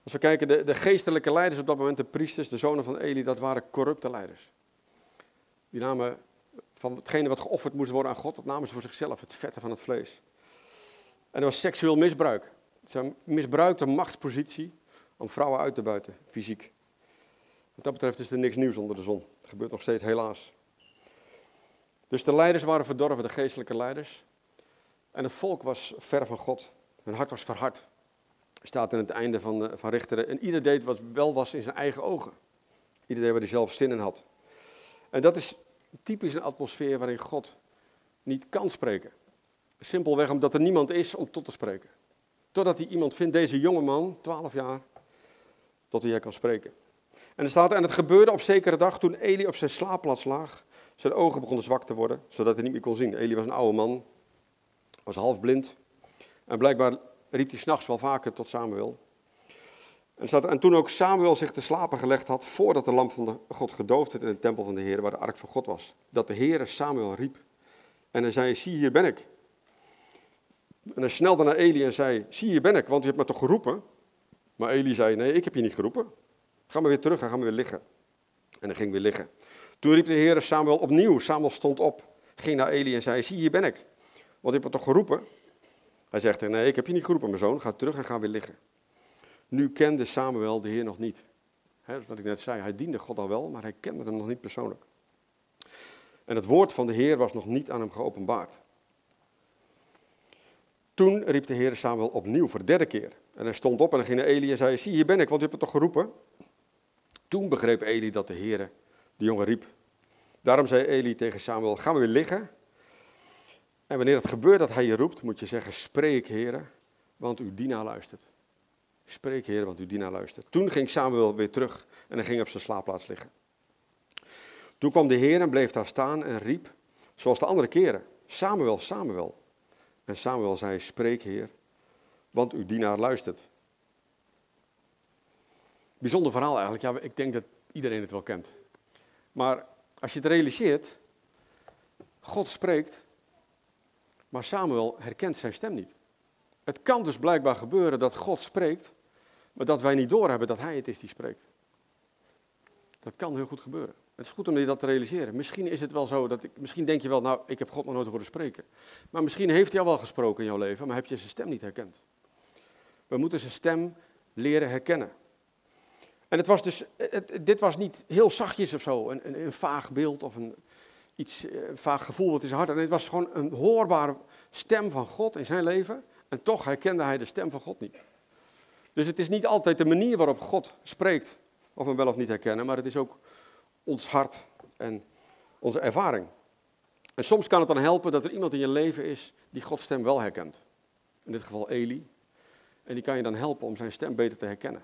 Als we kijken, de, de geestelijke leiders op dat moment, de priesters, de zonen van Eli, dat waren corrupte leiders. Die namen van hetgene wat geofferd moest worden aan God, dat namen ze voor zichzelf, het vette van het vlees. En er was seksueel misbruik. Ze misbruikten machtspositie om vrouwen uit te buiten, fysiek. Wat dat betreft is er niks nieuws onder de zon. Dat gebeurt nog steeds, helaas. Dus de leiders waren verdorven, de geestelijke leiders. En het volk was ver van God. Hun hart was verhard. Staat in het einde van, van Richteren. En ieder deed wat wel was in zijn eigen ogen. Ieder deed waar hij zelf zin in had. En dat is typisch een atmosfeer waarin God niet kan spreken. Simpelweg omdat er niemand is om tot te spreken. Totdat hij iemand vindt, deze jonge man, 12 jaar, tot hij kan spreken. En er staat, en het gebeurde op zekere dag toen Eli op zijn slaapplaats lag. Zijn ogen begonnen zwak te worden, zodat hij niet meer kon zien. Eli was een oude man, was half blind. En blijkbaar riep hij s'nachts wel vaker tot Samuel. En, staat, en toen ook Samuel zich te slapen gelegd had, voordat de lamp van de God gedoofd werd in de tempel van de Heer, waar de ark van God was, dat de Heer Samuel riep. En hij zei, zie hier ben ik. En hij snelde naar Eli en zei, zie hier ben ik, want u hebt me toch geroepen? Maar Eli zei, nee, ik heb je niet geroepen. Ga maar weer terug en ga maar weer liggen. En hij ging weer liggen. Toen riep de Heer Samuel opnieuw. Samuel stond op, ging naar Eli en zei, zie hier ben ik. Want u hebt me toch geroepen? Hij zegt, nee, ik heb je niet geroepen, mijn zoon. Ga terug en ga weer liggen. Nu kende Samuel de Heer nog niet. He, wat ik net zei, hij diende God al wel, maar hij kende hem nog niet persoonlijk. En het woord van de Heer was nog niet aan hem geopenbaard. Toen riep de Heer Samuel opnieuw voor de derde keer. En hij stond op en hij ging naar Eli en zei, zie hier ben ik, want u hebt het toch geroepen? Toen begreep Eli dat de Heer de jongen riep. Daarom zei Eli tegen Samuel, gaan we weer liggen? En wanneer het gebeurt dat hij je roept, moet je zeggen, spreek Heer, want uw dienaar luistert. Spreek Heer, want uw dienaar luistert. Toen ging Samuel weer terug en hij ging op zijn slaapplaats liggen. Toen kwam de Heer en bleef daar staan en riep, zoals de andere keren, Samuel, Samuel. En Samuel zei, spreek Heer, want uw dienaar luistert. Bijzonder verhaal eigenlijk. Ja, ik denk dat iedereen het wel kent. Maar als je het realiseert, God spreekt Maar Samuel herkent zijn stem niet. Het kan dus blijkbaar gebeuren dat God spreekt, maar dat wij niet doorhebben dat hij het is die spreekt. Dat kan heel goed gebeuren. Het is goed om je dat te realiseren. Misschien is het wel zo dat ik, misschien denk je wel, nou, ik heb God nog nooit horen spreken. Maar misschien heeft hij al wel gesproken in jouw leven, maar heb je zijn stem niet herkend. We moeten zijn stem leren herkennen. En het was dus, dit was niet heel zachtjes of zo, een, een, vaag beeld of een, iets, eh, vaag gevoel wat hart had. Nee, het was gewoon een hoorbare stem van God in zijn leven. En toch herkende hij de stem van God niet. Dus het is niet altijd de manier waarop God spreekt, of we wel of niet herkennen, maar het is ook ons hart en onze ervaring. En soms kan het dan helpen dat er iemand in je leven is die Gods stem wel herkent. In dit geval Eli. En die kan je dan helpen om zijn stem beter te herkennen.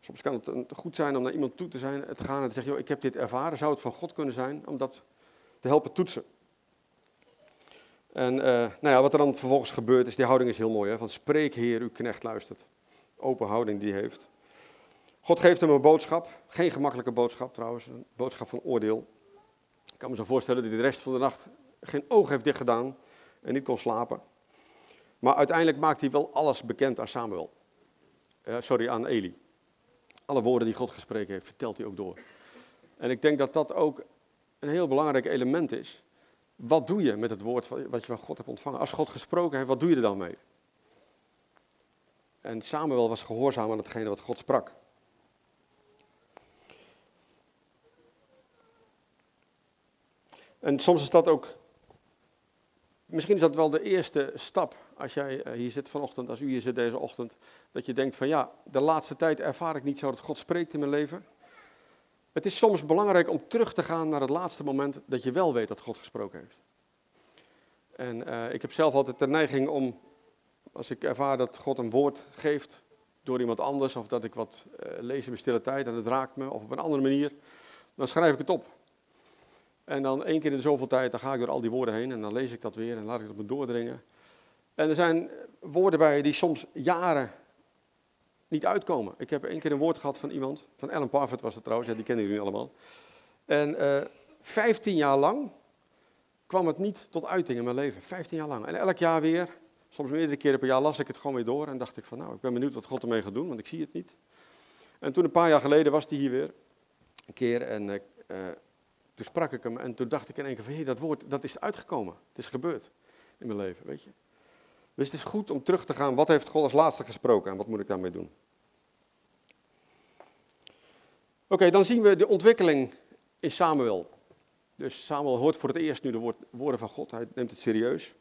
Soms kan het goed zijn om naar iemand toe te, zijn, te gaan en te zeggen, joh, ik heb dit ervaren, zou het van God kunnen zijn om dat te helpen toetsen. En uh, nou ja, wat er dan vervolgens gebeurt is, die houding is heel mooi, hè, van spreek Heer, uw knecht luistert. Open houding die hij heeft. God geeft hem een boodschap, geen gemakkelijke boodschap trouwens, een boodschap van oordeel. Ik kan me zo voorstellen dat hij de rest van de nacht geen oog heeft dichtgedaan en niet kon slapen. Maar uiteindelijk maakt hij wel alles bekend aan Samuel. Uh, sorry, aan Eli. Alle woorden die God gesproken heeft, vertelt hij ook door. En ik denk dat dat ook een heel belangrijk element is. Wat doe je met het woord wat je van God hebt ontvangen? Als God gesproken heeft, wat doe je er dan mee? En Samuel was gehoorzaam aan hetgene wat God sprak. En soms is dat ook, misschien is dat wel de eerste stap als jij eh, hier zit vanochtend, als u hier zit deze ochtend, dat je denkt van ja, de laatste tijd ervaar ik niet zo dat God spreekt in mijn leven. Het is soms belangrijk om terug te gaan naar het laatste moment dat je wel weet dat God gesproken heeft. En uh, ik heb zelf altijd de neiging om, als ik ervaar dat God een woord geeft door iemand anders, of dat ik wat uh, lees in mijn stille tijd en het raakt me, of op een andere manier, dan schrijf ik het op. En dan één keer in zoveel tijd, dan ga ik door al die woorden heen en dan lees ik dat weer en laat ik het op me doordringen. En er zijn woorden bij die soms jaren niet uitkomen. Ik heb één keer een woord gehad van iemand, van Ellen Parfit was het trouwens, ja, die kennen jullie allemaal. En uh, eh, 15 jaar lang kwam het niet tot uiting in mijn leven. 15 jaar lang. En elk jaar weer, soms meerdere keren per jaar, las ik het gewoon weer door. En dacht ik van, nou, ik ben benieuwd wat God ermee gaat doen, want ik zie het niet. En toen een paar jaar geleden was hij hier weer, een keer. En uh, toen sprak ik hem en toen dacht ik in één keer van, hé, dat woord, dat is uitgekomen. Het is gebeurd in mijn leven, weet je. Dus het is goed om terug te gaan, wat heeft God als laatste gesproken en wat moet ik daarmee doen? Oké, dan zien we de ontwikkeling in Samuel. Dus Samuel hoort voor het eerst nu de woorden van God, hij neemt het serieus.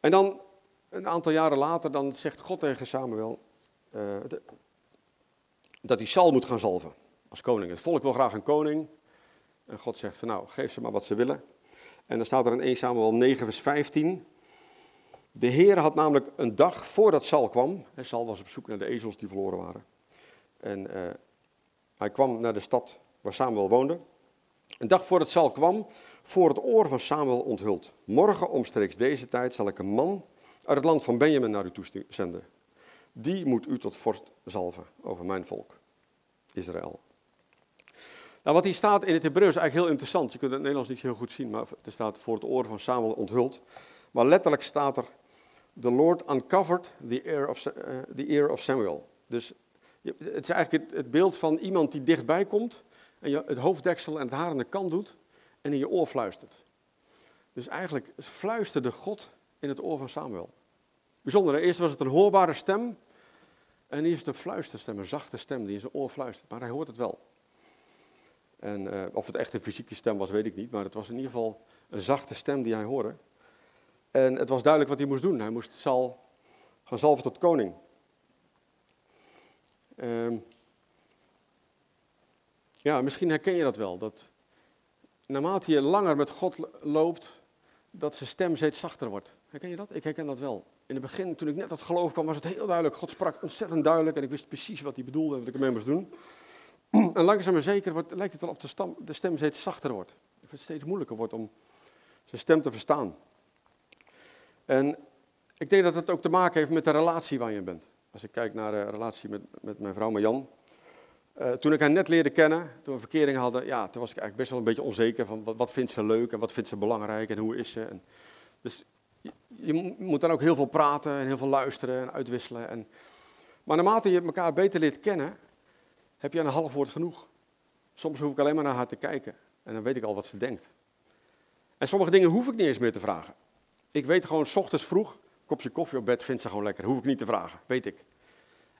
En dan, een aantal jaren later, dan zegt God tegen Samuel uh, dat hij Saul moet gaan zalven als koning. Het volk wil graag een koning. En God zegt van nou, geef ze maar wat ze willen. En dan staat er in 1 Samuel 9 vers 15. De Heer had namelijk een dag voordat Sal kwam. Sal was op zoek naar de ezels die verloren waren. En uh, hij kwam naar de stad waar Samuel woonde. Een dag voordat Sal kwam, voor het oor van Samuel onthuld. Morgen omstreeks deze tijd zal ik een man uit het land van Benjamin naar u toe zenden. Die moet u tot vorst zalven over mijn volk, Israël. Nou, wat hier staat in het Hebreeuws is eigenlijk heel interessant. Je kunt het in het Nederlands niet heel goed zien, maar er staat voor het oor van Samuel onthuld. Maar letterlijk staat er the Lord uncovered the ear of, uh, the ear of Samuel. Dus het is eigenlijk het, beeld van iemand die dichtbij komt en je het hoofddeksel en het haar aan de kant doet en in je oor fluistert. Dus eigenlijk fluisterde God in het oor van Samuel. Bijzonder, eerst was het een hoorbare stem en is het een fluisterstem, een zachte stem die in zijn oor fluistert, maar hij hoort het wel. En uh, of het echt een fysieke stem was, weet ik niet, maar het was in ieder geval een zachte stem die hij hoorde. En het was duidelijk wat hij moest doen. Hij moest Sal gaan zalven tot koning. Um, ja, misschien herken je dat wel. Dat naarmate je langer met God loopt, dat zijn stem steeds zachter wordt. Herken je dat? Ik herken dat wel. In het begin, toen ik net tot geloof kwam, was het heel duidelijk. God sprak ontzettend duidelijk en ik wist precies wat hij bedoelde en wat ik ermee moest doen. En langzaam maar zeker wordt, lijkt het wel of de, de stem steeds zachter wordt. Of het steeds moeilijker wordt om zijn stem te verstaan. En ik denk dat het ook te maken heeft met de relatie waar je bent. Als ik kijk naar de relatie met, met mijn vrouw Marjan. Uh, toen ik haar net leerde kennen, toen we verkering hadden, ja, toen was ik eigenlijk best wel een beetje onzeker van wat, wat vindt ze leuk en wat vindt ze belangrijk en hoe is ze. En Dus je, je moet dan ook heel veel praten en heel veel luisteren en uitwisselen. En, maar naarmate je elkaar beter leert kennen, heb je een half woord genoeg. Soms hoef ik alleen maar naar haar te kijken en dan weet ik al wat ze denkt. En sommige dingen hoef ik niet eens meer te vragen. Ik weet gewoon, s ochtends vroeg, kopje koffie op bed vindt ze gewoon lekker. Hoef ik niet te vragen, weet ik.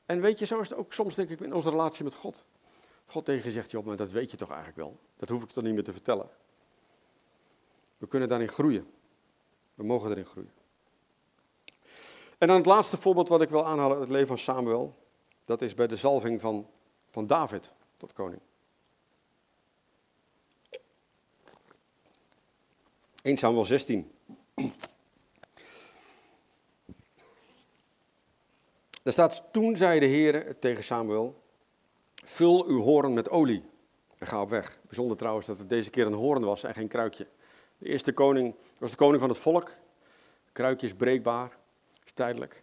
En weet je, zo is het ook soms denk ik in onze relatie met God. God tegen je zegt, joh, maar dat weet je toch eigenlijk wel. Dat hoef ik toch niet meer te vertellen. We kunnen daarin groeien. We mogen erin groeien. En dan het laatste voorbeeld wat ik wil aanhalen, het leven van Samuel. Dat is bij de zalving van, van David tot koning. 1 Samuel 16. Daar staat, toen zei de Heer tegen Samuel, vul uw hoorn met olie en ga op weg. Bijzonder trouwens dat het deze keer een hoorn was en geen kruikje. De eerste koning was de koning van het volk. Kruikje is breekbaar, is tijdelijk.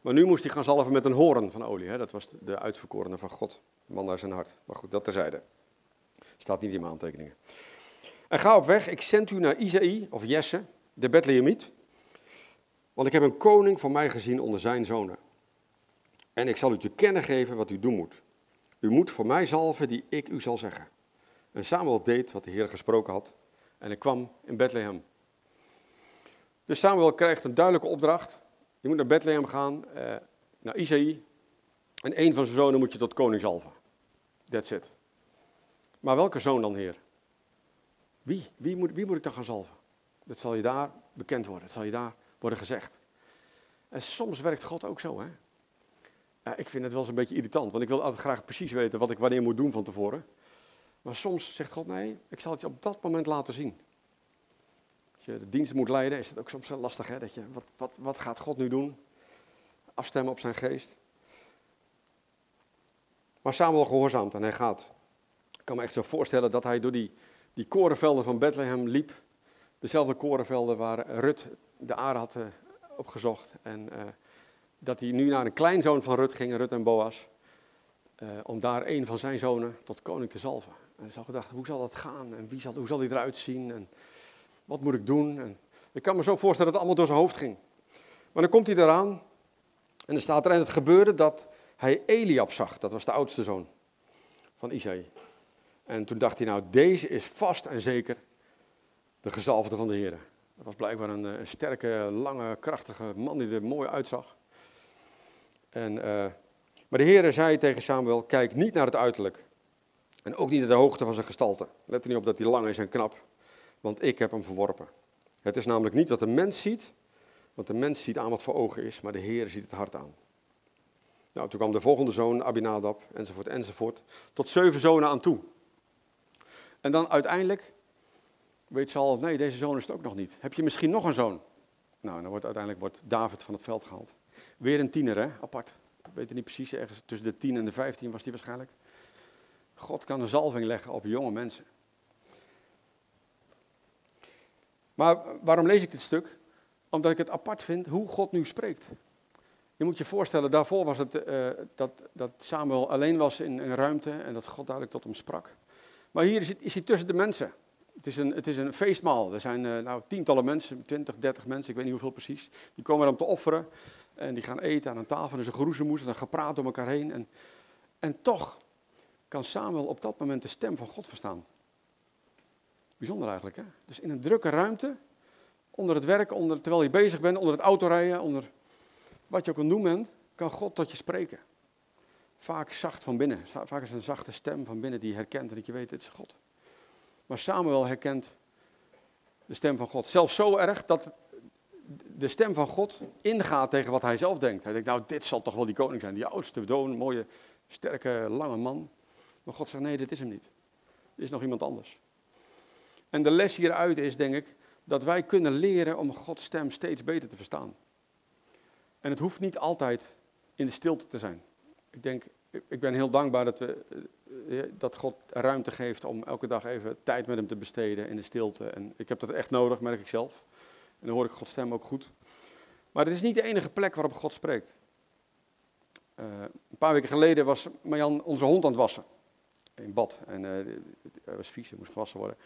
Maar nu moest hij gaan zalven met een hoorn van olie. Hè? Dat was de uitverkorene van God. Man naar zijn hart. Maar goed, dat terzijde. Staat niet in mijn aantekeningen. En ga op weg, ik zend u naar Isaïe, of Jesse, de Bethlehemiet. Want ik heb een koning voor mij gezien onder zijn zonen. En ik zal u te kennen geven wat u doen moet. U moet voor mij zalven die ik u zal zeggen. En Samuel deed wat de Heer gesproken had. En hij kwam in Bethlehem. Dus Samuel krijgt een duidelijke opdracht. Je moet naar Bethlehem gaan, eh, naar Isaïe. En een van zijn zonen moet je tot koning zalven. That's it. Maar welke zoon dan, Heer? Wie? Wie moet, wie moet ik dan gaan zalven? Dat zal je daar bekend worden. Dat zal je daar worden gezegd. En soms werkt God ook zo, hè? Ja, ik vind het wel eens een beetje irritant, want ik wil altijd graag precies weten wat ik wanneer moet doen van tevoren. Maar soms zegt God, nee, ik zal het je op dat moment laten zien. Als je de dienst moet leiden, is het ook soms lastig, hè? Dat je, wat, wat, wat gaat God nu doen? Afstemmen op zijn geest. Maar Samuel gehoorzaamt en hij gaat. Ik kan me echt zo voorstellen dat hij door die, die korenvelden van Bethlehem liep. Dezelfde korenvelden waar Rut de aarde had uh, opgezocht. En uh, dat hij nu naar een kleinzoon van Rut ging, Rut en Boas. Uh, om daar een van zijn zonen tot koning te zalven. En hij zou gedacht, hoe zal dat gaan? En wie zal, hoe zal hij eruit zien? En wat moet ik doen? En ik kan me zo voorstellen dat het allemaal door zijn hoofd ging. Maar dan komt hij eraan. En er staat er, en het gebeurde dat hij Eliab zag. Dat was de oudste zoon van Isaïe. En toen dacht hij, nou deze is vast en zeker de gezalfde van de Heer. Dat was blijkbaar een, een, sterke, lange, krachtige man die er mooi uitzag. En, uh, maar de Heer zei tegen Samuel, kijk niet naar het uiterlijk. En ook niet naar de hoogte van zijn gestalte. Let er niet op dat hij lang is en knap. Want ik heb hem verworpen. Het is namelijk niet wat de mens ziet. Want de mens ziet aan wat voor ogen is, maar de Heer ziet het hart aan. Nou, toen kwam de volgende zoon, Abinadab, enzovoort, enzovoort. Tot zeven zonen aan toe. En dan uiteindelijk weet Saul, nee, deze zoon is het ook nog niet. Heb je misschien nog een zoon? Nou, dan wordt uiteindelijk wordt David van het veld gehaald. Weer een tiener, hè, apart. Ik weet het niet precies, ergens tussen de 10 en de 15 was die waarschijnlijk. God kan een zalving leggen op jonge mensen. Maar waarom lees ik dit stuk? Omdat ik het apart vind hoe God nu spreekt. Je moet je voorstellen, daarvoor was het uh, dat, dat Samuel alleen was in een ruimte en dat God duidelijk tot hem sprak. Maar hier is, is hij tussen de mensen. Het is een, het is een feestmaal. Er zijn uh, nou, tientallen mensen, 20, 30 mensen, ik weet niet hoeveel precies. Die komen om te offeren en die gaan eten aan een tafel. En ze groezemoes en dan gepraat om elkaar heen. En, en toch kan Samuel op dat moment de stem van God verstaan. Bijzonder eigenlijk, hè? Dus in een drukke ruimte, onder het werk, onder, terwijl je bezig bent, onder het autorijden, onder wat je ook aan doen bent, kan God tot je spreken. Vaak zacht van binnen. Vaak is het een zachte stem van binnen die herkent en dat je weet, dit is God. Maar Samuel herkent de stem van God. Zelfs zo erg dat de stem van God ingaat tegen wat hij zelf denkt. Hij denkt, nou, dit zal toch wel die koning zijn. Die oudste, doon, mooie, sterke, lange man. Maar God zegt, nee, dit is hem niet. Dit is nog iemand anders. En de les hieruit is, denk ik, dat wij kunnen leren om Gods stem steeds beter te verstaan. En het hoeft niet altijd in de stilte te zijn. Ik denk, ik ben heel dankbaar dat, we, eh, dat God ruimte geeft om elke dag even tijd met hem te besteden in de stilte. En ik heb dat echt nodig, merk ik zelf. En dan hoor ik Gods stem ook goed. Maar het is niet de enige plek waarop God spreekt. Uh, een paar weken geleden was Marjan onze hond aan het wassen. In bad. En uh, hij was vies, hij moest gewassen worden.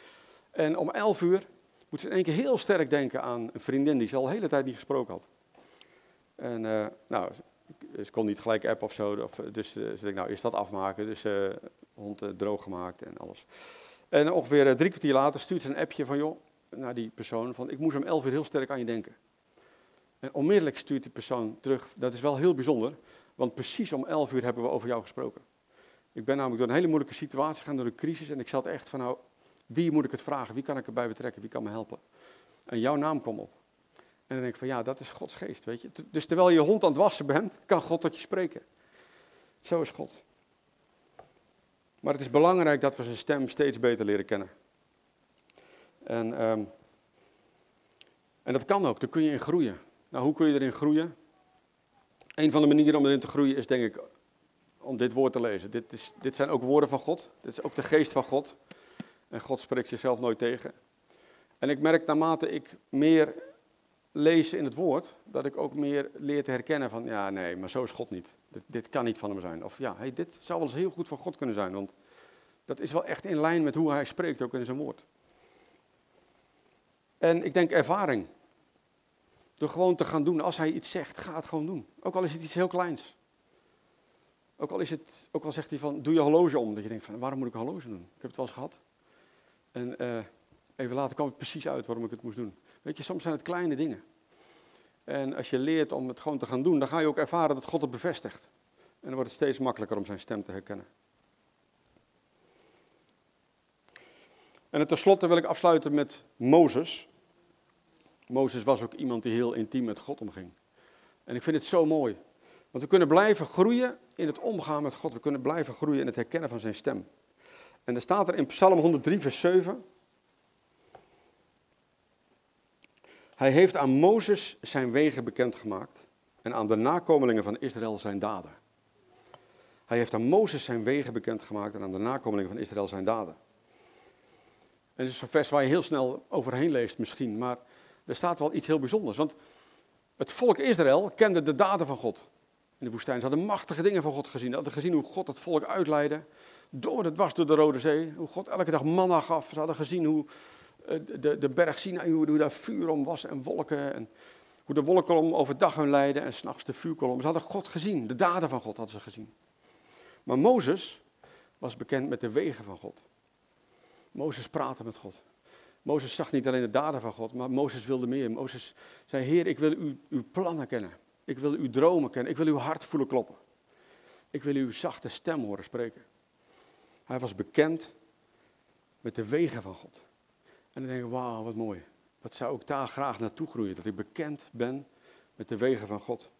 En om elf uur moet ze in één keer heel sterk denken aan een vriendin die ze al de hele tijd niet gesproken had. En uh, nou, ze kon niet gelijk app of zo, of, dus ze denkt, nou, eerst dat afmaken. Dus hond droog gemaakt en alles. En ongeveer drie kwartier later stuurt ze een appje van, joh, naar die persoon, van ik moest om elf uur heel sterk aan je denken. En onmiddellijk stuurt die persoon terug, dat is wel heel bijzonder, want precies om elf uur hebben we over jou gesproken. Ik ben namelijk door een hele moeilijke situatie gegaan, door een crisis, en ik zat echt van, nou, wie moet ik het vragen? Wie kan ik erbij betrekken? Wie kan me helpen? En jouw naam kwam op. En dan denk ik van, ja, dat is Gods geest, weet je. Dus terwijl je je hond aan het wassen bent, kan God tot je spreken. Zo is God. Maar het is belangrijk dat we zijn stem steeds beter leren kennen. En, um, en dat kan ook, daar kun je in groeien. Nou, hoe kun je erin groeien? Een van de manieren om erin te groeien is denk ik om dit woord te lezen. Dit, is, dit zijn ook woorden van God. Dit is ook de geest van God. En God spreekt zichzelf nooit tegen. En ik merk naarmate ik meer lees in het woord, dat ik ook meer leer te herkennen van, ja nee, maar zo is God niet. Dit, dit kan niet van hem zijn. Of ja, hey, dit zou wel eens heel goed van God kunnen zijn, want dat is wel echt in lijn met hoe hij spreekt, ook in zijn woord. En ik denk ervaring. Door gewoon te gaan doen. Als hij iets zegt, ga het gewoon doen. Ook al is het iets heel kleins. Ook al, is het, ook al zegt hij van, doe je horloge om. Dat je denkt van, waarom moet ik een horloge doen? Ik heb het wel eens gehad. En uh, even later kwam het precies uit waarom ik het moest doen. Weet je, soms zijn het kleine dingen. En als je leert om het gewoon te gaan doen, dan ga je ook ervaren dat God het bevestigt. En dan wordt het steeds makkelijker om zijn stem te herkennen. En tenslotte wil ik afsluiten met Mozes. Mozes was ook iemand die heel intiem met God omging. En ik vind het zo mooi. Want we kunnen blijven groeien in het omgaan met God. We kunnen blijven groeien in het herkennen van zijn stem. En er staat er in Psalm 103, vers 7. Hij heeft aan Mozes zijn wegen bekendgemaakt en aan de nakomelingen van Israël zijn daden. Hij heeft aan Mozes zijn wegen bekendgemaakt en aan de nakomelingen van Israël zijn daden. En het is een vers waar je heel snel overheen leest misschien, maar er staat wel iets heel bijzonders. Want het volk Israël kende de daden van God in de woestijn. Ze hadden machtige dingen van God gezien. Ze hadden gezien hoe God het volk uitleidde door het was door de Rode Zee. Hoe God elke dag manna gaf. Ze hadden gezien hoe eh, de, de berg Sinai, hoe, hoe daar vuur om was en wolken. En hoe de wolkenkolom overdag hun leidde en s'nachts de vuurkolom. Ze hadden God gezien, de daden van God hadden ze gezien. Maar Mozes was bekend met de wegen van God. Mozes praatte met God. Mozes zag niet alleen de daden van God, maar Mozes wilde meer. Mozes zei, Heer, ik wil uw plannen kennen. Ik wil uw dromen kennen. Ik wil uw hart voelen kloppen. Ik wil uw zachte stem horen spreken. Hij was bekend met de wegen van God. En dan denk ik, wauw, wat mooi. Wat zou ik daar graag naartoe groeien? Dat ik bekend ben met de wegen van God.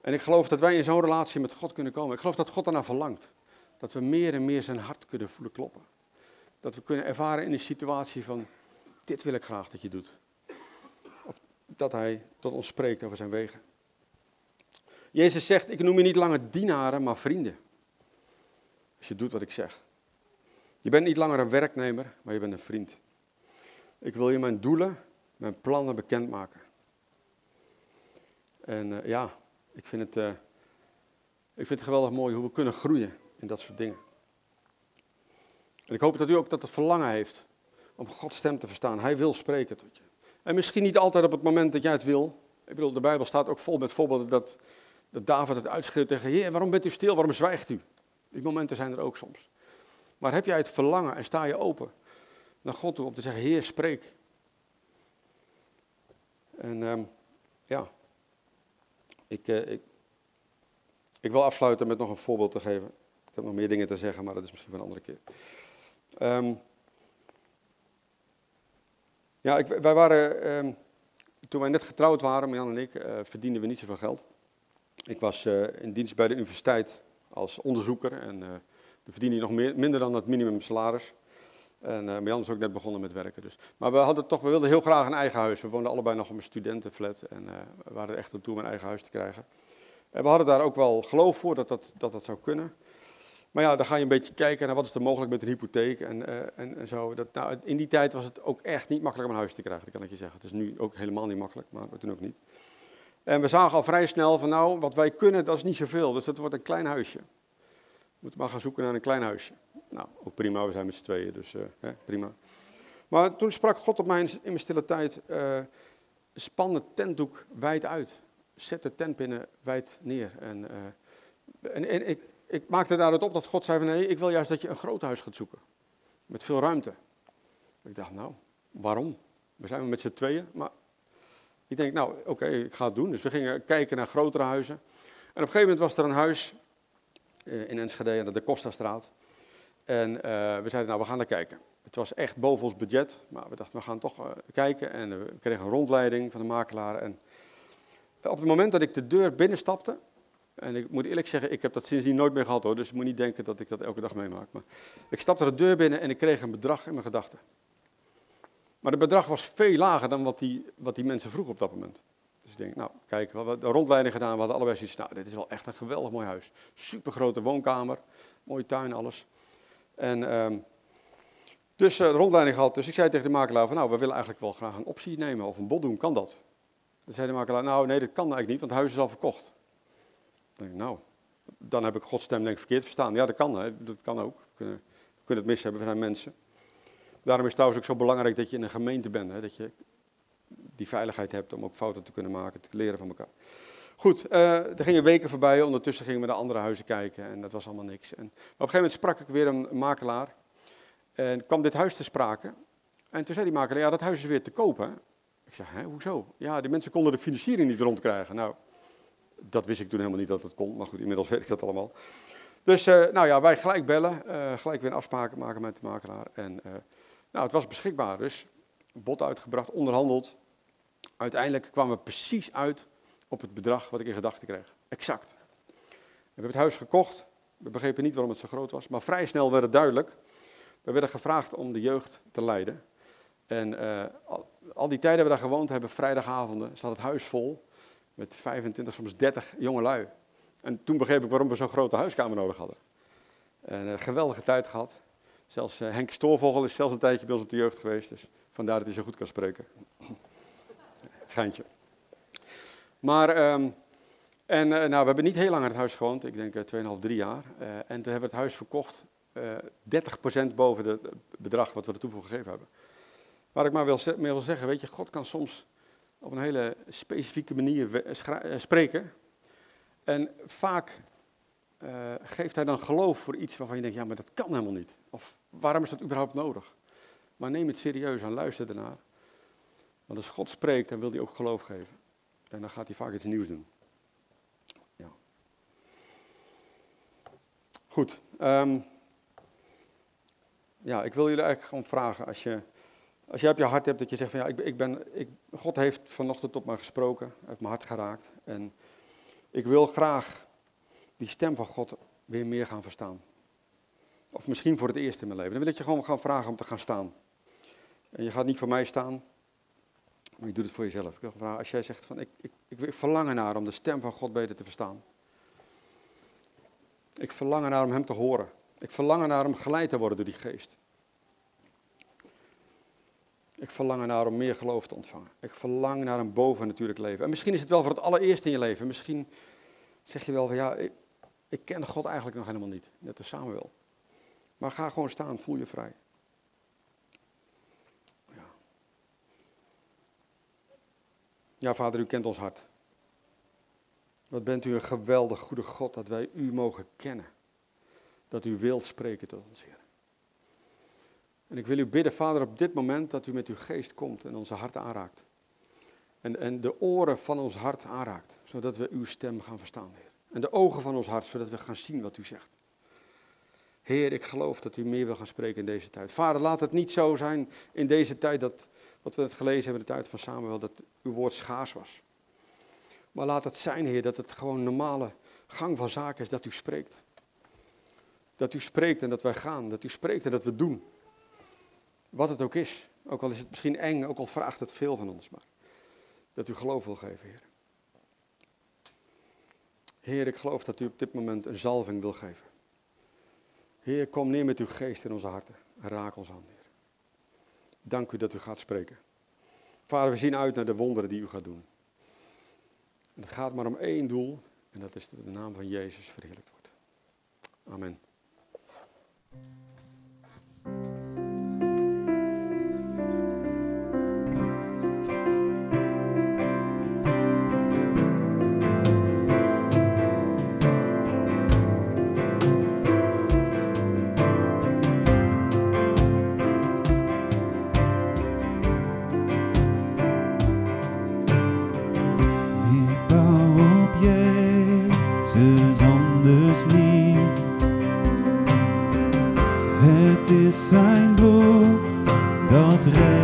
En ik geloof dat wij in zo'n relatie met God kunnen komen. Ik geloof dat God daarna verlangt. Dat we meer en meer zijn hart kunnen voelen kloppen. Dat we kunnen ervaren in een situatie van, dit wil ik graag dat je doet. Of dat hij tot ons spreekt over zijn wegen. Jezus zegt, ik noem je niet langer dienaren, maar vrienden. Als je doet wat ik zeg. Je bent niet langer een werknemer, maar je bent een vriend. Ik wil je mijn doelen, mijn plannen bekendmaken. En uh, ja, ik vind, het, uh, ik vind het geweldig mooi hoe we kunnen groeien in dat soort dingen. En ik hoop dat u ook dat het verlangen heeft om Gods stem te verstaan. Hij wil spreken tot je. En misschien niet altijd op het moment dat jij het wil. Ik bedoel, de Bijbel staat ook vol met voorbeelden dat, dat David het uitschreeuwt tegen Heer, waarom bent u stil, waarom zwijgt u? Die momenten zijn er ook soms. Maar heb jij het verlangen en sta je open naar God toe om te zeggen, Heer, spreek. En um, ja, ik, uh, ik, ik wil afsluiten met nog een voorbeeld te geven. Ik heb nog meer dingen te zeggen, maar dat is misschien voor een andere keer. Um, ja, ik, wij waren, um, toen wij net getrouwd waren, Jan en ik, uh, verdienden we niet zoveel geld. Ik was uh, in dienst bij de universiteit als onderzoeker en uh, dan verdien je nog meer, minder dan het minimumsalaris. En uh, Jan is ook net begonnen met werken. Dus. Maar we, hadden toch, we wilden heel graag een eigen huis. We woonden allebei nog op een studentenflat en we waren echt aan toe om een eigen huis te krijgen. En we hadden daar ook wel geloof voor dat dat, dat, dat zou kunnen. Maar ja, dan ga je een beetje kijken naar wat is er mogelijk met een hypotheek en, uh, en, zo. Dat, nou, in die tijd was het ook echt niet makkelijk om een huis te krijgen, dat kan ik je zeggen. Het is nu ook helemaal niet makkelijk, maar toen ook niet. En we zagen al vrij snel van nou, wat wij kunnen, dat is niet zoveel. Dus dat wordt een klein huisje. We moeten maar gaan zoeken naar een klein huisje. Nou, ook prima, we zijn met z'n tweeën, dus uh, hè, prima. Maar toen sprak God op mij in mijn stille tijd, uh, span het tentdoek wijd uit. Zet de tent binnen wijd neer. En, en, en ik, ik maakte daaruit op dat God zei van nee, ik wil juist dat je een groot huis gaat zoeken. Met veel ruimte. Ik dacht, nou, waarom? We zijn met z'n tweeën, maar ik denk, nou, oké, ik ga het doen. Dus we gingen kijken naar grotere huizen. En op een gegeven moment was er een huis uh, in Enschede aan de Costa-straat. En uh, we zeiden, nou, we gaan daar kijken. Het was echt boven ons budget, maar we dachten, we gaan toch uh, kijken. En we kregen een rondleiding van de makelaar. En op het moment dat ik de deur binnenstapte, en ik moet eerlijk zeggen, ik heb dat sindsdien nooit meer gehad hoor, dus je moet niet denken dat ik dat elke dag meemaak. Maar ik stapte de deur binnen en ik kreeg een bedrag in mijn gedachten. Maar het bedrag was veel lager dan wat die, wat die mensen vroegen op dat moment. Dus ik denk, nou, kijk, we hebben de rondleiding gedaan, we hadden allebei zoiets, nou, dit is wel echt een geweldig mooi huis. Supergrote woonkamer, mooie tuin, alles. En um, dus uh, de rondleiding gehad, dus ik zei tegen de makelaar van, nou, we willen eigenlijk wel graag een optie nemen of een bod doen, kan dat? Dan zei de makelaar, nou, nee, dat kan eigenlijk niet, want het huis is al verkocht. Denk ik, nou, dan heb ik Gods stem denk verkeerd verstaan. Ja, dat kan, hè. dat kan ook. We kunnen, we kunnen het mis hebben, zijn mensen. Daarom is het trouwens ook zo belangrijk dat je in een gemeente bent. Hè? Dat je die veiligheid hebt om ook fouten te kunnen maken, te leren van elkaar. Goed, uh, er gingen weken voorbij. Ondertussen gingen we naar andere huizen kijken en dat was allemaal niks. En op een gegeven moment sprak ik weer een makelaar. En kwam dit huis te sprake. En toen zei die makelaar, ja, dat huis is weer te kopen. Ik zei, hè, hoezo? Ja, die mensen konden de financiering niet rondkrijgen. Nou, dat wist ik toen helemaal niet dat het kon. Maar goed, inmiddels weet ik dat allemaal. Dus, uh, nou ja, wij gelijk bellen. Uh, gelijk weer een afspraak maken met de makelaar. En nou, het was beschikbaar, dus bod uitgebracht, onderhandeld. Uiteindelijk kwamen we precies uit op het bedrag wat ik in gedachten kreeg. Exact. We hebben het huis gekocht. We begrepen niet waarom het zo groot was, maar vrij snel werd het duidelijk. We werden gevraagd om de jeugd te leiden. En al, die tijden we daar gewoond hebben, vrijdagavonden, zat het huis vol met 25, soms 30 jonge lui. En toen begreep ik waarom we zo'n grote huiskamer nodig hadden. En een geweldige tijd gehad. Zelfs uh, Henk Stoorvogel is zelfs een tijdje bij ons op de jeugd geweest. Dus vandaar dat hij zo goed kan spreken. Geintje. Maar, um, en uh, nou, we hebben niet heel lang in het huis gewoond. Ik denk uh, 2,5, 3 jaar. en toen hebben we het huis verkocht. 30% boven het bedrag wat we ertoe voor gegeven hebben. Waar ik maar wil, mee wil zeggen, weet je, God kan soms op een hele specifieke manier spreken. En vaak uh, geeft hij dan geloof voor iets waarvan je denkt, ja, maar dat kan helemaal niet. Of waarom is dat überhaupt nodig? Maar neem het serieus en luister ernaar. Want als God spreekt, dan wil hij ook geloof geven. En dan gaat hij vaak iets nieuws doen. Ja. Goed. Um, ja, ik wil jullie eigenlijk gewoon vragen, als je, als je op je hart hebt dat je zegt van ja, ik, ik ben, ik, God heeft vanochtend tot mij gesproken, heeft mijn hart geraakt. En ik wil graag die stem van God weer meer gaan verstaan. Of misschien voor het eerst in mijn leven. Dan wil ik je gewoon gaan vragen om te gaan staan. En je gaat niet voor mij staan, maar je doet het voor jezelf. Ik wil vragen, als jij zegt van ik, ik, ik verlang ernaar om de stem van God beter te verstaan. Ik verlang ernaar om hem te horen. Ik verlang ernaar om geleid te worden door die geest. Ik verlang ernaar om meer geloof te ontvangen. Ik verlang naar een bovennatuurlijk leven. En misschien is het wel voor het allereerst in je leven. Misschien zeg je wel van ja, ik, ik ken God eigenlijk nog helemaal niet. Net als Samuel. Maar ga gewoon staan, voel je vrij. Ja. ja, vader, u kent ons hart. Wat bent u een geweldig goede God dat wij u mogen kennen. Dat u wilt spreken tot ons, Heer. En ik wil u bidden, Vader, op dit moment dat u met uw geest komt en onze harten aanraakt. En, en de oren van ons hart aanraakt, zodat we uw stem gaan verstaan, Heer. En de ogen van ons hart, zodat we gaan zien wat u zegt. Heer, ik geloof dat u meer wil gaan spreken in deze tijd. Vader, laat het niet zo zijn in deze tijd dat, wat we het gelezen hebben, de tijd van Samuel, dat uw woord schaars was. Maar laat het zijn, Heer, dat het gewoon normale gang van zaken is dat u spreekt. Dat u spreekt en dat wij gaan. Dat u spreekt en dat we doen. Wat het ook is. Ook al is het misschien eng, ook al vraagt het veel van ons. Maar dat u geloof wil geven, Heer. Heer, ik geloof dat u op dit moment een zalving wil geven. Heer, kom neer met uw geest in onze harten en raak ons aan, Heer. Dank u dat u gaat spreken. Vader, we zien uit naar de wonderen die u gaat doen. En het gaat maar om één doel, en dat is dat de naam van Jezus verheerlijkt wordt. Amen. Dat redding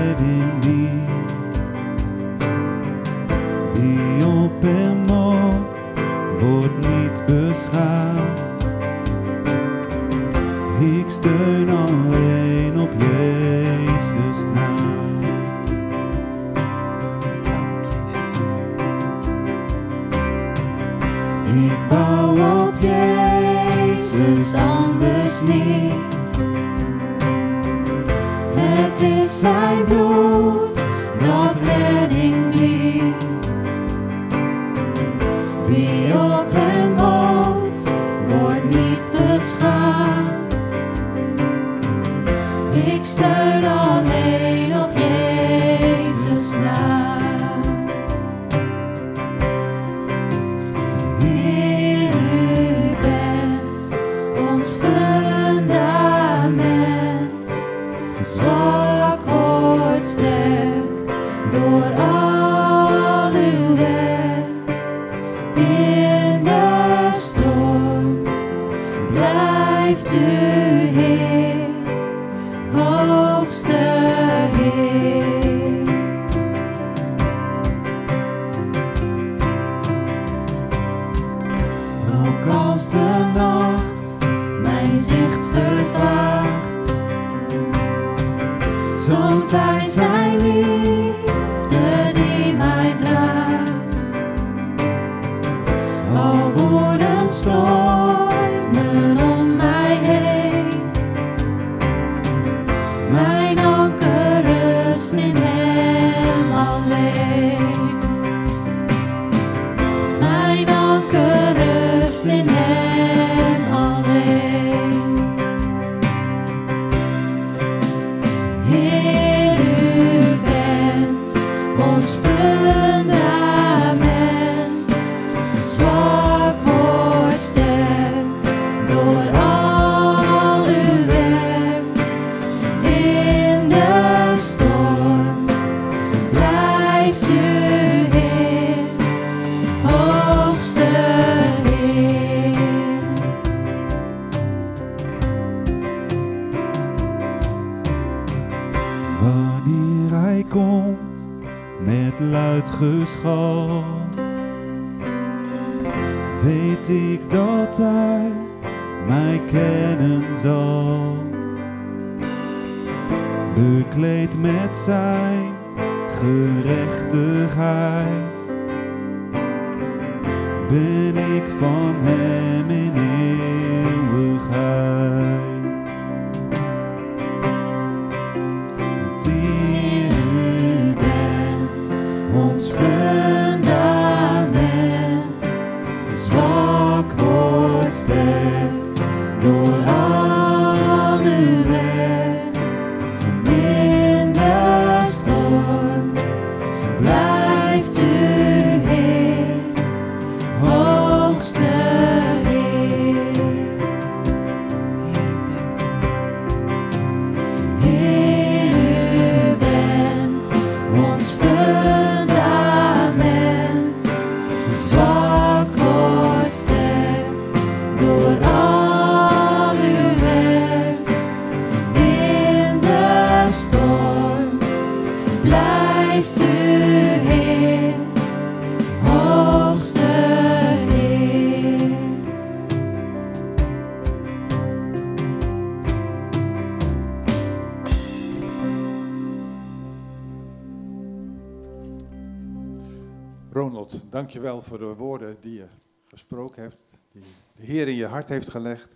dankjewel voor de woorden die je gesproken hebt, die de Heer in je hart heeft gelegd.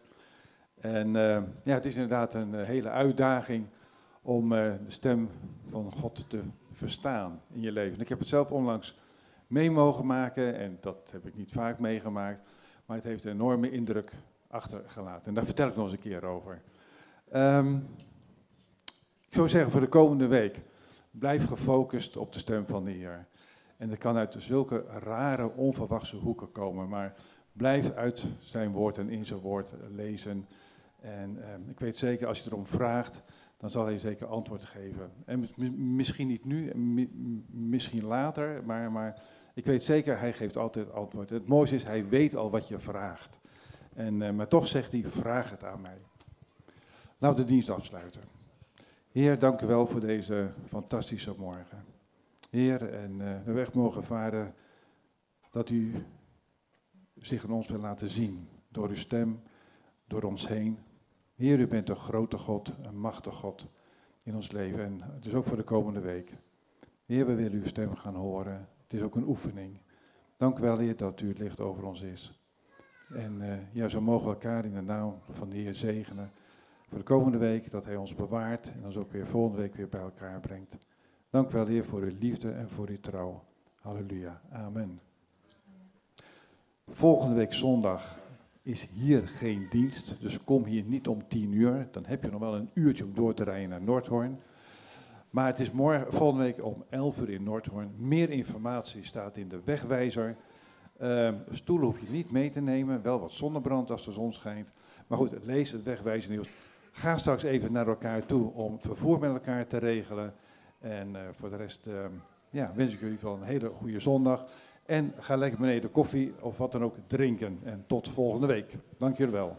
En eh, ja, het is inderdaad een eh, hele uitdaging om eh, de stem van God te verstaan in je leven. Ik heb het zelf onlangs mee mogen maken en dat heb ik niet vaak meegemaakt, maar het heeft een enorme indruk achtergelaten. En daar vertel ik nog eens een keer over. Ehm, ik zou zeggen voor de komende week, blijf gefocust op de stem van de Heer. En dat kan uit zulke rare, onverwachte hoeken komen. Maar blijf uit zijn woord en in zijn woord lezen. En ehm, ik weet zeker, als je erom vraagt, dan zal hij zeker antwoord geven. En mis- mi- misschien niet nu, misschien later, maar, maar ik weet zeker, hij geeft altijd antwoord. Het mooiste is, hij weet al wat je vraagt. En, eh, maar toch zegt hij, vraag het aan mij. Laten we de dienst afsluiten. Heer, dank u wel voor deze fantastische morgen. Heer, en we weg mogen varen dat u zich aan ons wil laten zien. Door uw stem, door ons heen. Heer, u bent een grote God, een machtig God in ons leven. En dus ook voor de komende week. Heer, we willen uw stem gaan horen. Het is ook een oefening. Dank wel, Heer, dat u het licht over ons is. En uh, ja, zo mogen we elkaar in de naam van de Heer zegenen. Voor de komende week, dat Hij ons bewaart en ons ook weer volgende week weer bij elkaar brengt. Dank wel, Heer, voor uw liefde en voor uw trouw. Halleluja. Amen. Volgende week zondag is hier geen dienst, dus kom hier niet om tien uur. Dan heb je nog wel een uurtje om door te rijden naar Noordhoorn. Maar het is morgen, volgende week om 11 uur in Noordhoorn. Meer informatie staat in de wegwijzer. Uh, stoelen hoef je niet mee te nemen, wel wat zonnebrand als de zon schijnt. Maar goed, lees het wegwijzernieuws. Ga straks even naar elkaar toe om vervoer met elkaar te regelen. En uh, voor de rest uh, ja, wens ik jullie wel een hele goede zondag. En ga lekker beneden koffie of wat dan ook drinken. En tot volgende week. Dank jullie wel.